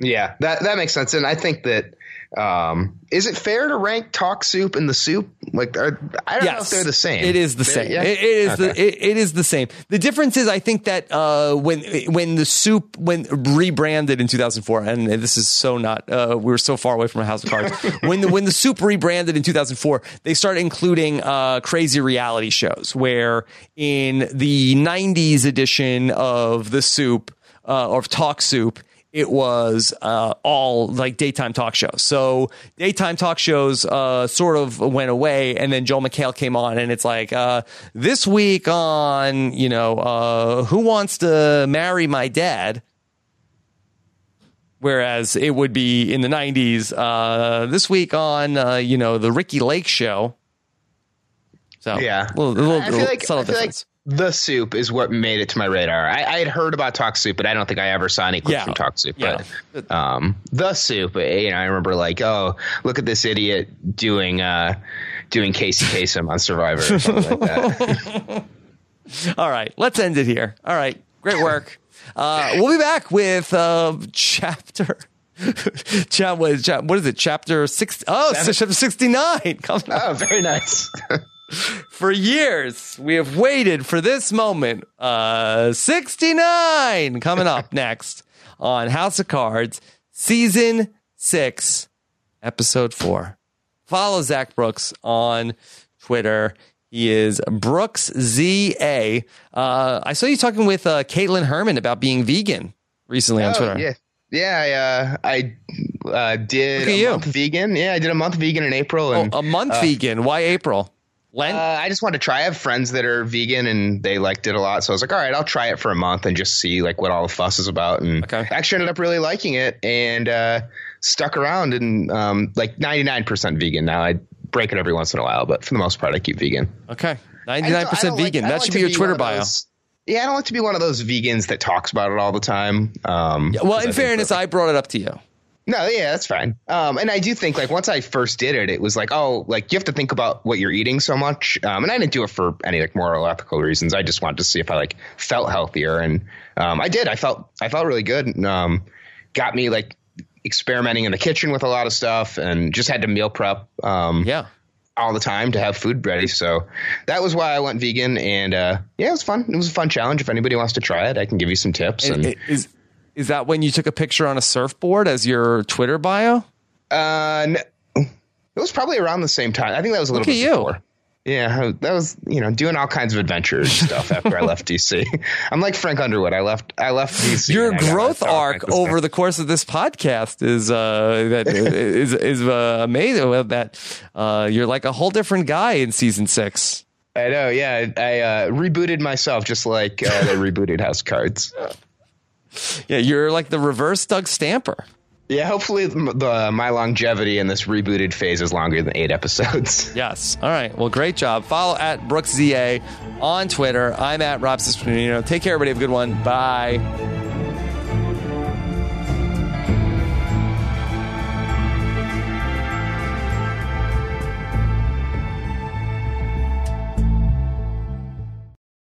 yeah, that that makes sense. And I think that um, is it fair to rank talk soup and the soup? Like, are, I don't know if they're the same. It is the They're- same. yeah? It, it is the it, it is the same. The difference is, I think that uh, when when the soup when rebranded in 2004, and this is so not uh, we're so far away from a House of Cards. when the when the soup rebranded in 2004, they started including uh, crazy reality shows. Where in the 90s edition of the soup uh, or Talk Soup it was uh, all like daytime talk shows. So daytime talk shows uh, sort of went away, and then Joel McHale came on, and it's like uh, this week on you know uh, Who Wants to Marry My Dad. Whereas it would be in the '90s uh, this week on uh, you know the Ricki Lake Show. So Yeah, a little, a little, I feel like subtle I feel like difference. The soup is what made it to my radar. I, I had heard about Talk Soup, but I don't think I ever saw any clips Yeah. from Talk Soup. Yeah. But um, the soup, eh, you know, I remember like, oh, look at this idiot doing uh, doing Casey Kasem on Survivor or something like that. All right, let's end it here. All right, great work. Uh, we'll be back with uh, chapter. Chap, what, is, chap, what is it? Chapter six? Oh, chapter sixty-nine. Coming up oh, very nice. for years. We have waited for this moment. Uh, sixty-nine coming up next on House of Cards, season six, episode four. Follow Zach Brooks on Twitter. He is Brooks ZA. Uh, I saw you talking with uh, Caitlin Herman about being vegan recently on Oh, Twitter. yeah. Yeah, I, uh, I uh, did a you. month vegan. Yeah, I did a month vegan in April, Oh, and a month uh, vegan. Why April? Lent? Uh, I just wanted to try. I have friends that are vegan and they liked it a lot, so I was like, all right, I'll try it for a month and just see like what all the fuss is about. And Okay. actually ended up really liking it and uh, stuck around and um, like 99% vegan now. I break it every once in a while, but for the most part, I keep vegan. okay. 99% don't- I don't like- vegan. I that should to be your one Twitter bio. those- yeah, I don't like to be one of those vegans that talks about it all the time. Um, well, 'cause I in think fairness, I brought it up to you. No, yeah, that's fine. Um, and I do think like once I first did it, it was like, oh, like you have to think about what you're eating so much. Um, and I didn't do it for any like moral or ethical reasons. I just wanted to see if I like felt healthier, and um, I did. I felt I felt really good. And, um, got me like experimenting in the kitchen with a lot of stuff, and just had to meal prep. Um, Yeah. all the time to have food ready. So that was why I went vegan. And uh, yeah, it was fun. It was a fun challenge. If anybody wants to try it, I can give you some tips. And And, is is that when you took a picture on a surfboard as your Twitter bio? uh, n- it was probably around the same time. I think that was a little Look at bit you. before. Yeah, that was you know doing all kinds of adventure stuff after I left DC. I'm like Frank Underwood. I left I left DC. Your and I got growth arc over the course of this podcast is uh, that is is uh, amazing. That uh, you're like a whole different guy in season six. I know. Yeah, I, I uh, rebooted myself just like uh, they rebooted House Cards. Yeah, you're like the reverse Doug Stamper. Yeah, hopefully the, the my longevity in this rebooted phase is longer than eight episodes. Yes. All right. Well, great job. Follow at BrooksZA on Twitter. I'm at Rob Cesternino. Take care, everybody. Have a good one. Bye.